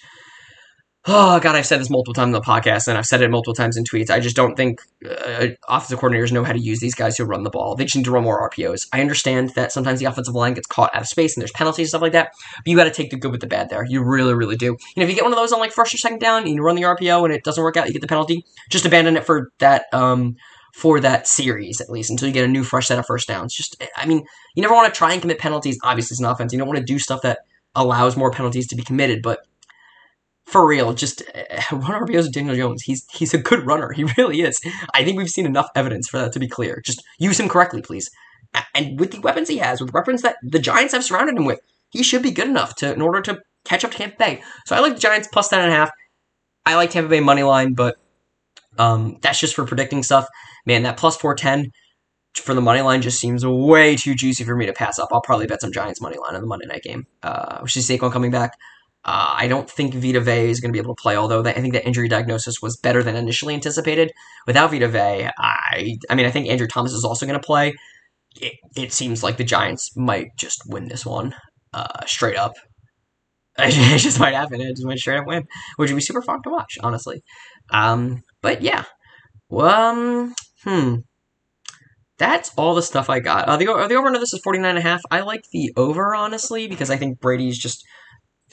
oh god, I've said this multiple times in the podcast, and I've said it multiple times in tweets. I just don't think uh, offensive coordinators know how to use these guys who run the ball. They just need to run more RPOs. I understand that sometimes the offensive line gets caught out of space and there's penalties and stuff like that, but you got to take the good with the bad there. You really, really do. You know, if you get one of those on like first or second down and you run the RPO and it doesn't work out, you get the penalty. Just abandon it for that. Um, for that series at least until you get a new fresh set of first downs. Just, I mean, you never want to try and commit penalties. Obviously, it's an offense. You don't want to do stuff that allows more penalties to be committed, but for real, just uh, run RPOs with Daniel Jones. He's he's a good runner. He really is. I think we've seen enough evidence for that to be clear. Just use him correctly, please. And with the weapons he has, with weapons that the Giants have surrounded him with, he should be good enough to in order to catch up to Tampa Bay. So I like the Giants plus ten and a half. I like Tampa Bay money line, but um, that's just for predicting stuff. Man, that plus four ten for the money line just seems way too juicy for me to pass up. I'll probably bet some Giants money line in the Monday night game, uh, which is Saquon coming back. Uh, I don't think Vita Vea is going to be able to play, although I think that injury diagnosis was better than initially anticipated. Without Vita Vea, I, I mean, I think Andrew Thomas is also going to play. It, it seems like the Giants might just win this one uh, straight up. [LAUGHS] It just might happen. It just might straight up win, which would be super fun to watch, honestly. Um, but yeah, um, hmm. That's all the stuff I got. Uh, the, the over under this is 49 and a half. I like the over, honestly, because I think Brady's just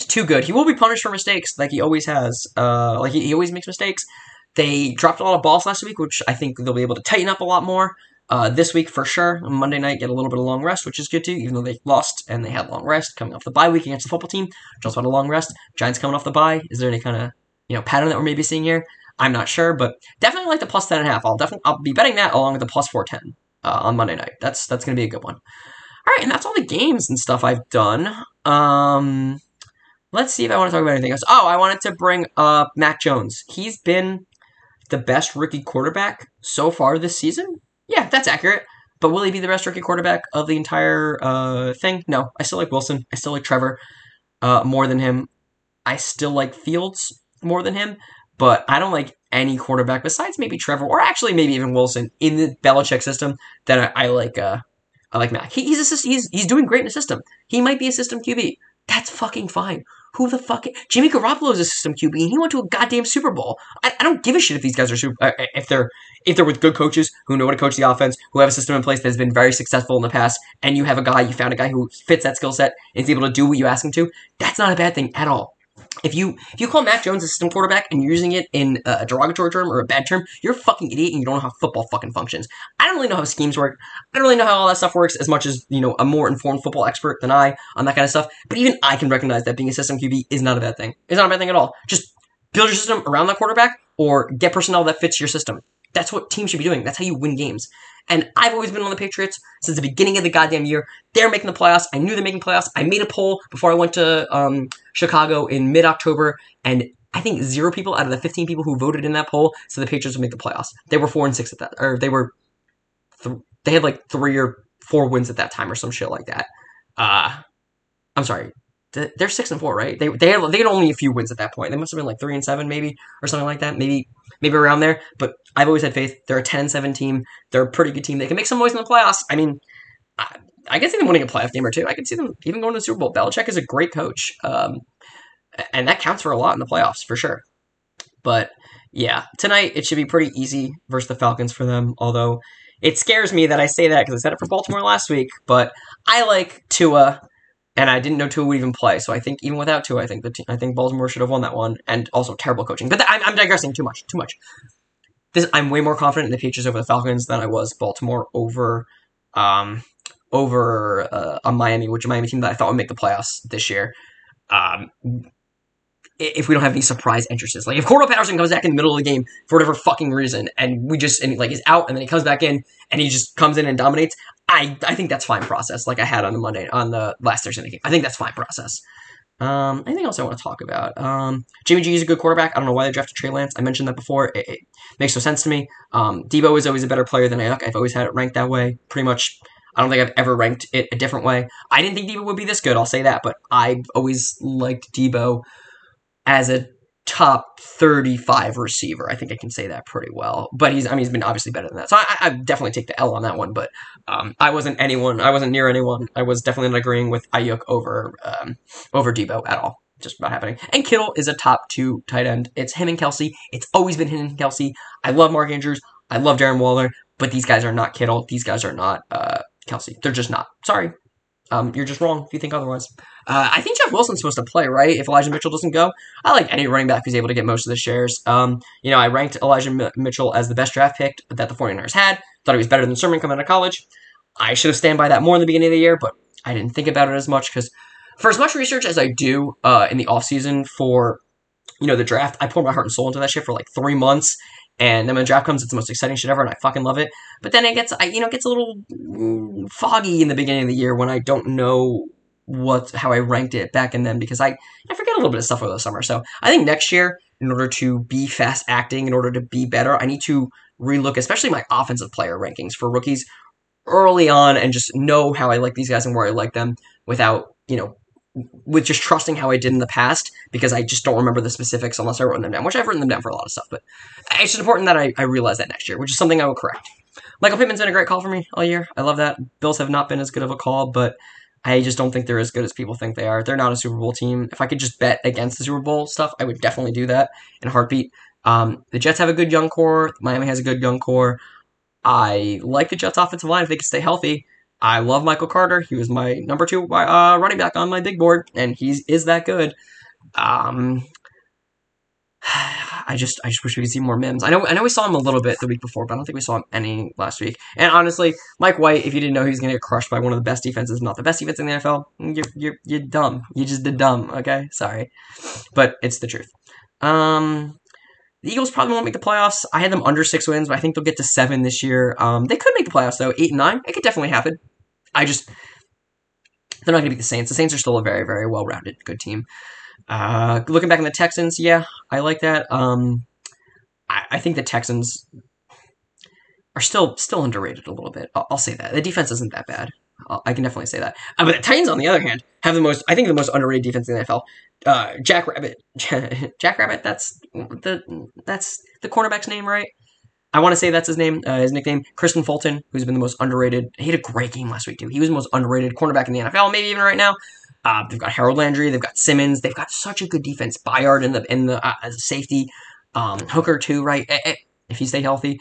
too good. He will be punished for mistakes, like he always has. Uh, like he, he always makes mistakes. They dropped a lot of balls last week, which I think they'll be able to tighten up a lot more. Uh, this week for sure. Monday night, get a little bit of long rest, which is good too, even though they lost and they had long rest coming off the bye week against the football team, which also had a long rest. Giants coming off the bye. Is there any kind of you know pattern that we're maybe seeing here? I'm not sure, but definitely like the plus ten and a half. I'll definitely I'll be betting that along with the plus four ten uh, on Monday night. That's that's gonna be a good one. All right, and that's all the games and stuff I've done. Um, Let's see if I want to talk about anything else. Oh, I wanted to bring up Mac Jones. He's been the best rookie quarterback so far this season. Yeah, that's accurate. But will he be the best rookie quarterback of the entire uh, thing? No. I still like Wilson. I still like Trevor uh, more than him. I still like Fields more than him. But I don't like any quarterback besides maybe Trevor or actually maybe even Wilson in the Belichick system that I, I like. Uh, I like Mac. He, he's he's he's doing great in the system. He might be a system QB. That's fucking fine. Who the fuck? Jimmy Garoppolo is a system QB, and he went to a goddamn Super Bowl. I, I don't give a shit if these guys are super, uh, if they're if they're with good coaches who know how to coach the offense, who have a system in place that has been very successful in the past, and you have a guy, you found a guy who fits that skill set and is able to do what you ask him to. That's not a bad thing at all if you if you call Mac Jones a system quarterback and you're using it in a derogatory term or a bad term, you're a fucking idiot and you don't know how football fucking functions. I don't really know how schemes work. I don't really know how all that stuff works as much as you know a more informed football expert than I on that kind of stuff. But even I can recognize that being a system QB is not a bad thing. It's not a bad thing at all. Just build your system around that quarterback or get personnel that fits your system. That's what teams should be doing. That's how you win games. And I've always been on the Patriots since the beginning of the goddamn year. They're making the playoffs. I knew they're making playoffs. I made a poll before I went to um, Chicago in mid October, and I think zero people out of the 15 people who voted in that poll said the Patriots would make the playoffs. They were four and six at that, or they were, th- they had like three or four wins at that time or some shit like that. Uh, I'm sorry, they're six and four, right? They they had, they had only a few wins at that point. They must have been like three and seven, maybe or something like that. Maybe maybe around there. But I've always had faith. They're a 10 and seven team. They're a pretty good team. They can make some noise in the playoffs. I mean, I, I can see them winning a playoff game or two. I can see them even going to the Super Bowl. Belichick is a great coach, um, and that counts for a lot in the playoffs for sure. But yeah, tonight it should be pretty easy versus the Falcons for them. Although it scares me that I say that because I said it for Baltimore last week. But I like Tua and I didn't know Tua would even play. So I think even without Tua, I think the I think Baltimore should have won that one, and also terrible coaching. But I'm, I'm digressing too much, too much. This I'm way more confident in the Patriots over the Falcons than I was Baltimore over um over uh, a Miami, which a Miami team that I thought would make the playoffs this year. Um, if we don't have any surprise entrances. Like if Cordarrelle Patterson comes back in the middle of the game for whatever fucking reason, and we just and like he's out, and then he comes back in and he just comes in and dominates. I I think that's fine process. Like I had on the Monday on the last Thursday game. I think that's fine process. Um, anything else I want to talk about? Um, Jimmy G is a good quarterback. I don't know why they drafted Trey Lance. I mentioned that before. It, it makes no sense to me. Um, Deebo is always a better player than Aiyuk. I've always had it ranked that way. Pretty much I don't think I've ever ranked it a different way. I didn't think Deebo would be this good, I'll say that, but I've always liked Deebo as a top 35 receiver. I think I can say that pretty well. But he's, I mean, he's been obviously better than that. So I, I definitely take the L on that one. But um, I wasn't anyone, I wasn't near anyone. I was definitely not agreeing with Aiyuk over um, over Deebo at all. Just not happening. And Kittle is a top two tight end. It's him and Kelce. It's always been him and Kelce. I love Mark Andrews. I love Darren Waller. But these guys are not Kittle. These guys are not uh, Kelce. They're just not. Sorry. Um, you're just wrong if you think otherwise. Uh, I think Jeff Wilson's supposed to play, right? If Elijah Mitchell doesn't go, I like any running back who's able to get most of the shares. Um, you know, I ranked Elijah M- Mitchell as the best draft pick that the 49ers had. Thought he was better than Sermon coming out of college. I should have stand by that more in the beginning of the year, but I didn't think about it as much because for as much research as I do uh, in the offseason for, you know, the draft, I pour my heart and soul into that shit for like three months. And then when the draft comes, it's the most exciting shit ever, and I fucking love it. But then it gets, I, you know, it gets a little mm, foggy in the beginning of the year when I don't know what how I ranked it back in then because I I forget a little bit of stuff over the summer. So I think next year, in order to be fast acting, in order to be better, I need to relook, especially my offensive player rankings for rookies early on, and just know how I like these guys and where I like them without you know with just trusting how I did in the past because I just don't remember the specifics unless I wrote them down, which I've written them down for a lot of stuff. But it's just important that I, I realize that next year, which is something I will correct. Michael Pittman's been a great call for me all year. I love that. Bills have not been as good of a call, but I just don't think they're as good as people think they are. They're not a Super Bowl team. If I could just bet against the Super Bowl stuff, I would definitely do that in heartbeat. Um, the Jets have a good young core. Miami has a good young core. I like the Jets' offensive line if they can stay healthy. I love Michael Carter. He was my number two uh, running back on my big board, and he is that good. Um, [SIGHS] I just I just wish we could see more Mims. I know I know we saw him a little bit the week before, but I don't think we saw him any last week. And honestly, Mike White, if you didn't know he was going to get crushed by one of the best defenses, not the best defense in the NFL, you're you're you're dumb. You just did dumb. Okay, sorry, but it's the truth. Um, the Eagles probably won't make the playoffs. I had them under six wins, but I think they'll get to seven this year. Um, they could make the playoffs though, eight and nine. It could definitely happen. I just they're not going to beat the Saints. The Saints are still a very very well rounded good team. Uh, looking back on the Texans, yeah, I like that. Um, I, I, think the Texans are still still underrated a little bit. I'll, I'll say that the defense isn't that bad. I'll, i can definitely say that. Uh, but the Titans, on the other hand, have the most. I think the most underrated defense in the NFL. Uh, Jack Rabbit, [LAUGHS] Jack Rabbit. That's the that's the cornerback's name, right? I want to say that's his name, uh, his nickname, Kristian Fulton, who's been the most underrated. He had a great game last week too. He was the most underrated cornerback in the NFL, maybe even right now. Uh, they've got Harold Landry. They've got Simmons. They've got such a good defense. Byard in the in the uh, safety, um, Hooker too. Right, eh, eh, if he stay healthy,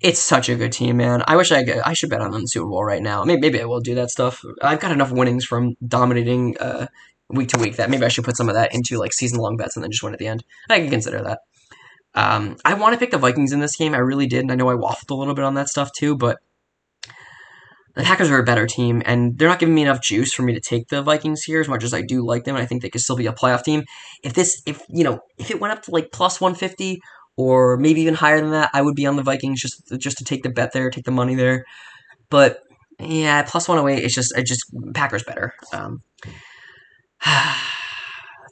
it's such a good team, man. I wish I could, I should bet on the Super Bowl right now. Maybe maybe I will do that stuff. I've got enough winnings from dominating uh, week to week that maybe I should put some of that into like season long bets and then just win at the end. I can consider that. Um, I want to pick the Vikings in this game. I really did, and I know I waffled a little bit on that stuff too, but the Packers are a better team, and they're not giving me enough juice for me to take the Vikings here as much as I do like them, and I think they could still be a playoff team. If this, if you know, if it went up to like plus one fifty or maybe even higher than that, I would be on the Vikings just just to take the bet there, take the money there. But yeah, plus one away, oh it's just it just Packers better. Um, [SIGHS]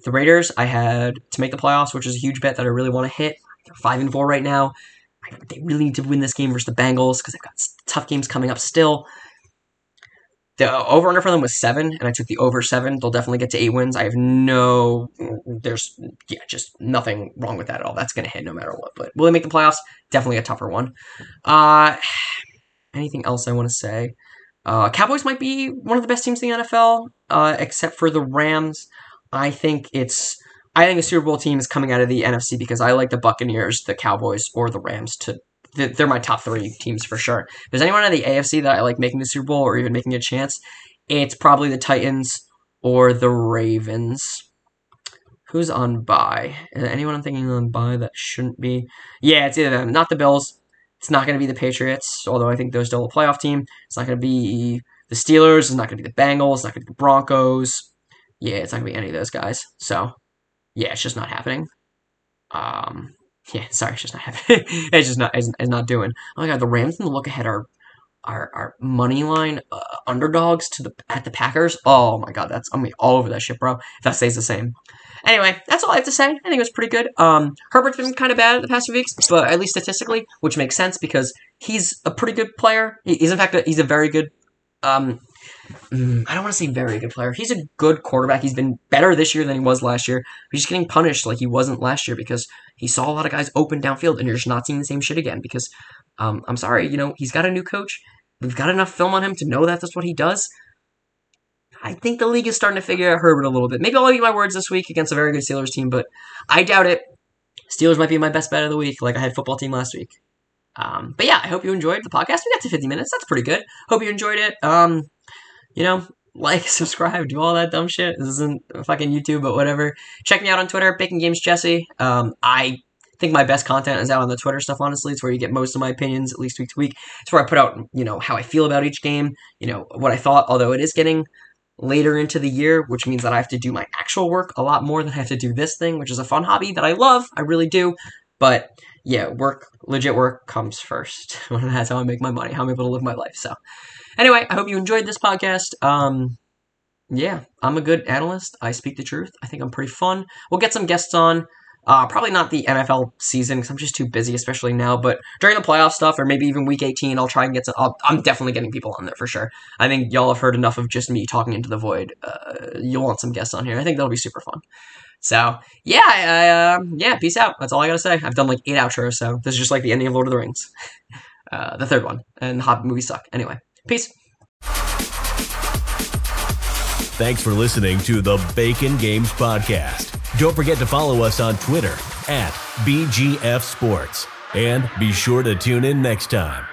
the Raiders, I had to make the playoffs, which is a huge bet that I really want to hit. They're five and four right now they really need to win this game versus the Bengals because they've got tough games coming up still. The over under for them was seven, and I took the over seven. They'll definitely get to eight wins. I have no, there's yeah, just nothing wrong with that at all. That's going to hit no matter what. But will they make the playoffs? Definitely a tougher one. Uh, [SIGHS] anything else I want to say? Uh, Cowboys might be one of the best teams in the NFL, uh, except for the Rams. I think it's I think a Super Bowl team is coming out of the NFC because I like the Buccaneers, the Cowboys, or the Rams to they're my top three teams for sure. If there's anyone in the AFC that I like making the Super Bowl or even making a chance, it's probably the Titans or the Ravens. Who's on bye? Anyone I'm thinking on bye that shouldn't be? Yeah, it's either them. Not the Bills. It's not going to be the Patriots, although I think they're still a playoff team. It's not going to be the Steelers. It's not going to be the Bengals. It's not going to be the Broncos. Yeah, it's not going to be any of those guys. So, yeah, it's just not happening. Um, yeah, [LAUGHS] sorry, it's just not happening. [LAUGHS] it's just not, it's, it's, not doing. Oh my god, the Rams and the look ahead are are, are money line uh, underdogs to the at the Packers. Oh my god, that's I'm all over that shit, bro. If that stays the same. Anyway, that's all I have to say. I think it was pretty good. Um, Herbert's been kind of bad the past few weeks, but at least statistically, which makes sense because he's a pretty good player. He's in fact a, he's a very good um, mm, I don't want to say very good player. He's a good quarterback. He's been better this year than he was last year. He's just getting punished like he wasn't last year because he saw a lot of guys open downfield, and you're just not seeing the same shit again. Because um, I'm sorry, you know, he's got a new coach. We've got enough film on him to know that that's what he does. I think the league is starting to figure out Herbert a little bit. Maybe I'll eat my words this week against a very good Steelers team, but I doubt it. Steelers might be my best bet of the week, like I had football team last week. Um, but yeah, I hope you enjoyed the podcast. We got to 50 minutes. That's pretty good. Hope you enjoyed it. Um, you know, [LAUGHS] like, subscribe, do all that dumb shit. This isn't fucking YouTube, but whatever. Check me out on Twitter, Bacon Games Jesse. Um, I think my best content is out on the Twitter stuff, honestly. It's where you get most of my opinions, at least week to week. It's where I put out, you know, how I feel about each game, you know, what I thought, although it is getting later into the year, which means that I have to do my actual work a lot more than I have to do this thing, which is a fun hobby that I love. I really do. But yeah, work, legit work comes first. [LAUGHS] That's how I make my money, how I'm able to live my life. So, anyway, I hope you enjoyed this podcast. Um, yeah, I'm a good analyst. I speak the truth. I think I'm pretty fun. We'll get some guests on. Uh, probably not the NFL season because I'm just too busy, especially now. But during the playoff stuff, or maybe even Week 18, I'll try and get some. i am definitely getting people on there for sure. I think y'all have heard enough of just me talking into the void. Uh, you'll want some guests on here. I think that'll be super fun. So yeah, I, uh, yeah, peace out. That's all I gotta say. I've done like eight outros, so this is just like the ending of Lord of the Rings, [LAUGHS] uh, the third one, and the Hobbit movies suck. Anyway, peace. Thanks for listening to the Bacon Games Podcast. Don't forget to follow us on Twitter at BGF Sports. And be sure to tune in next time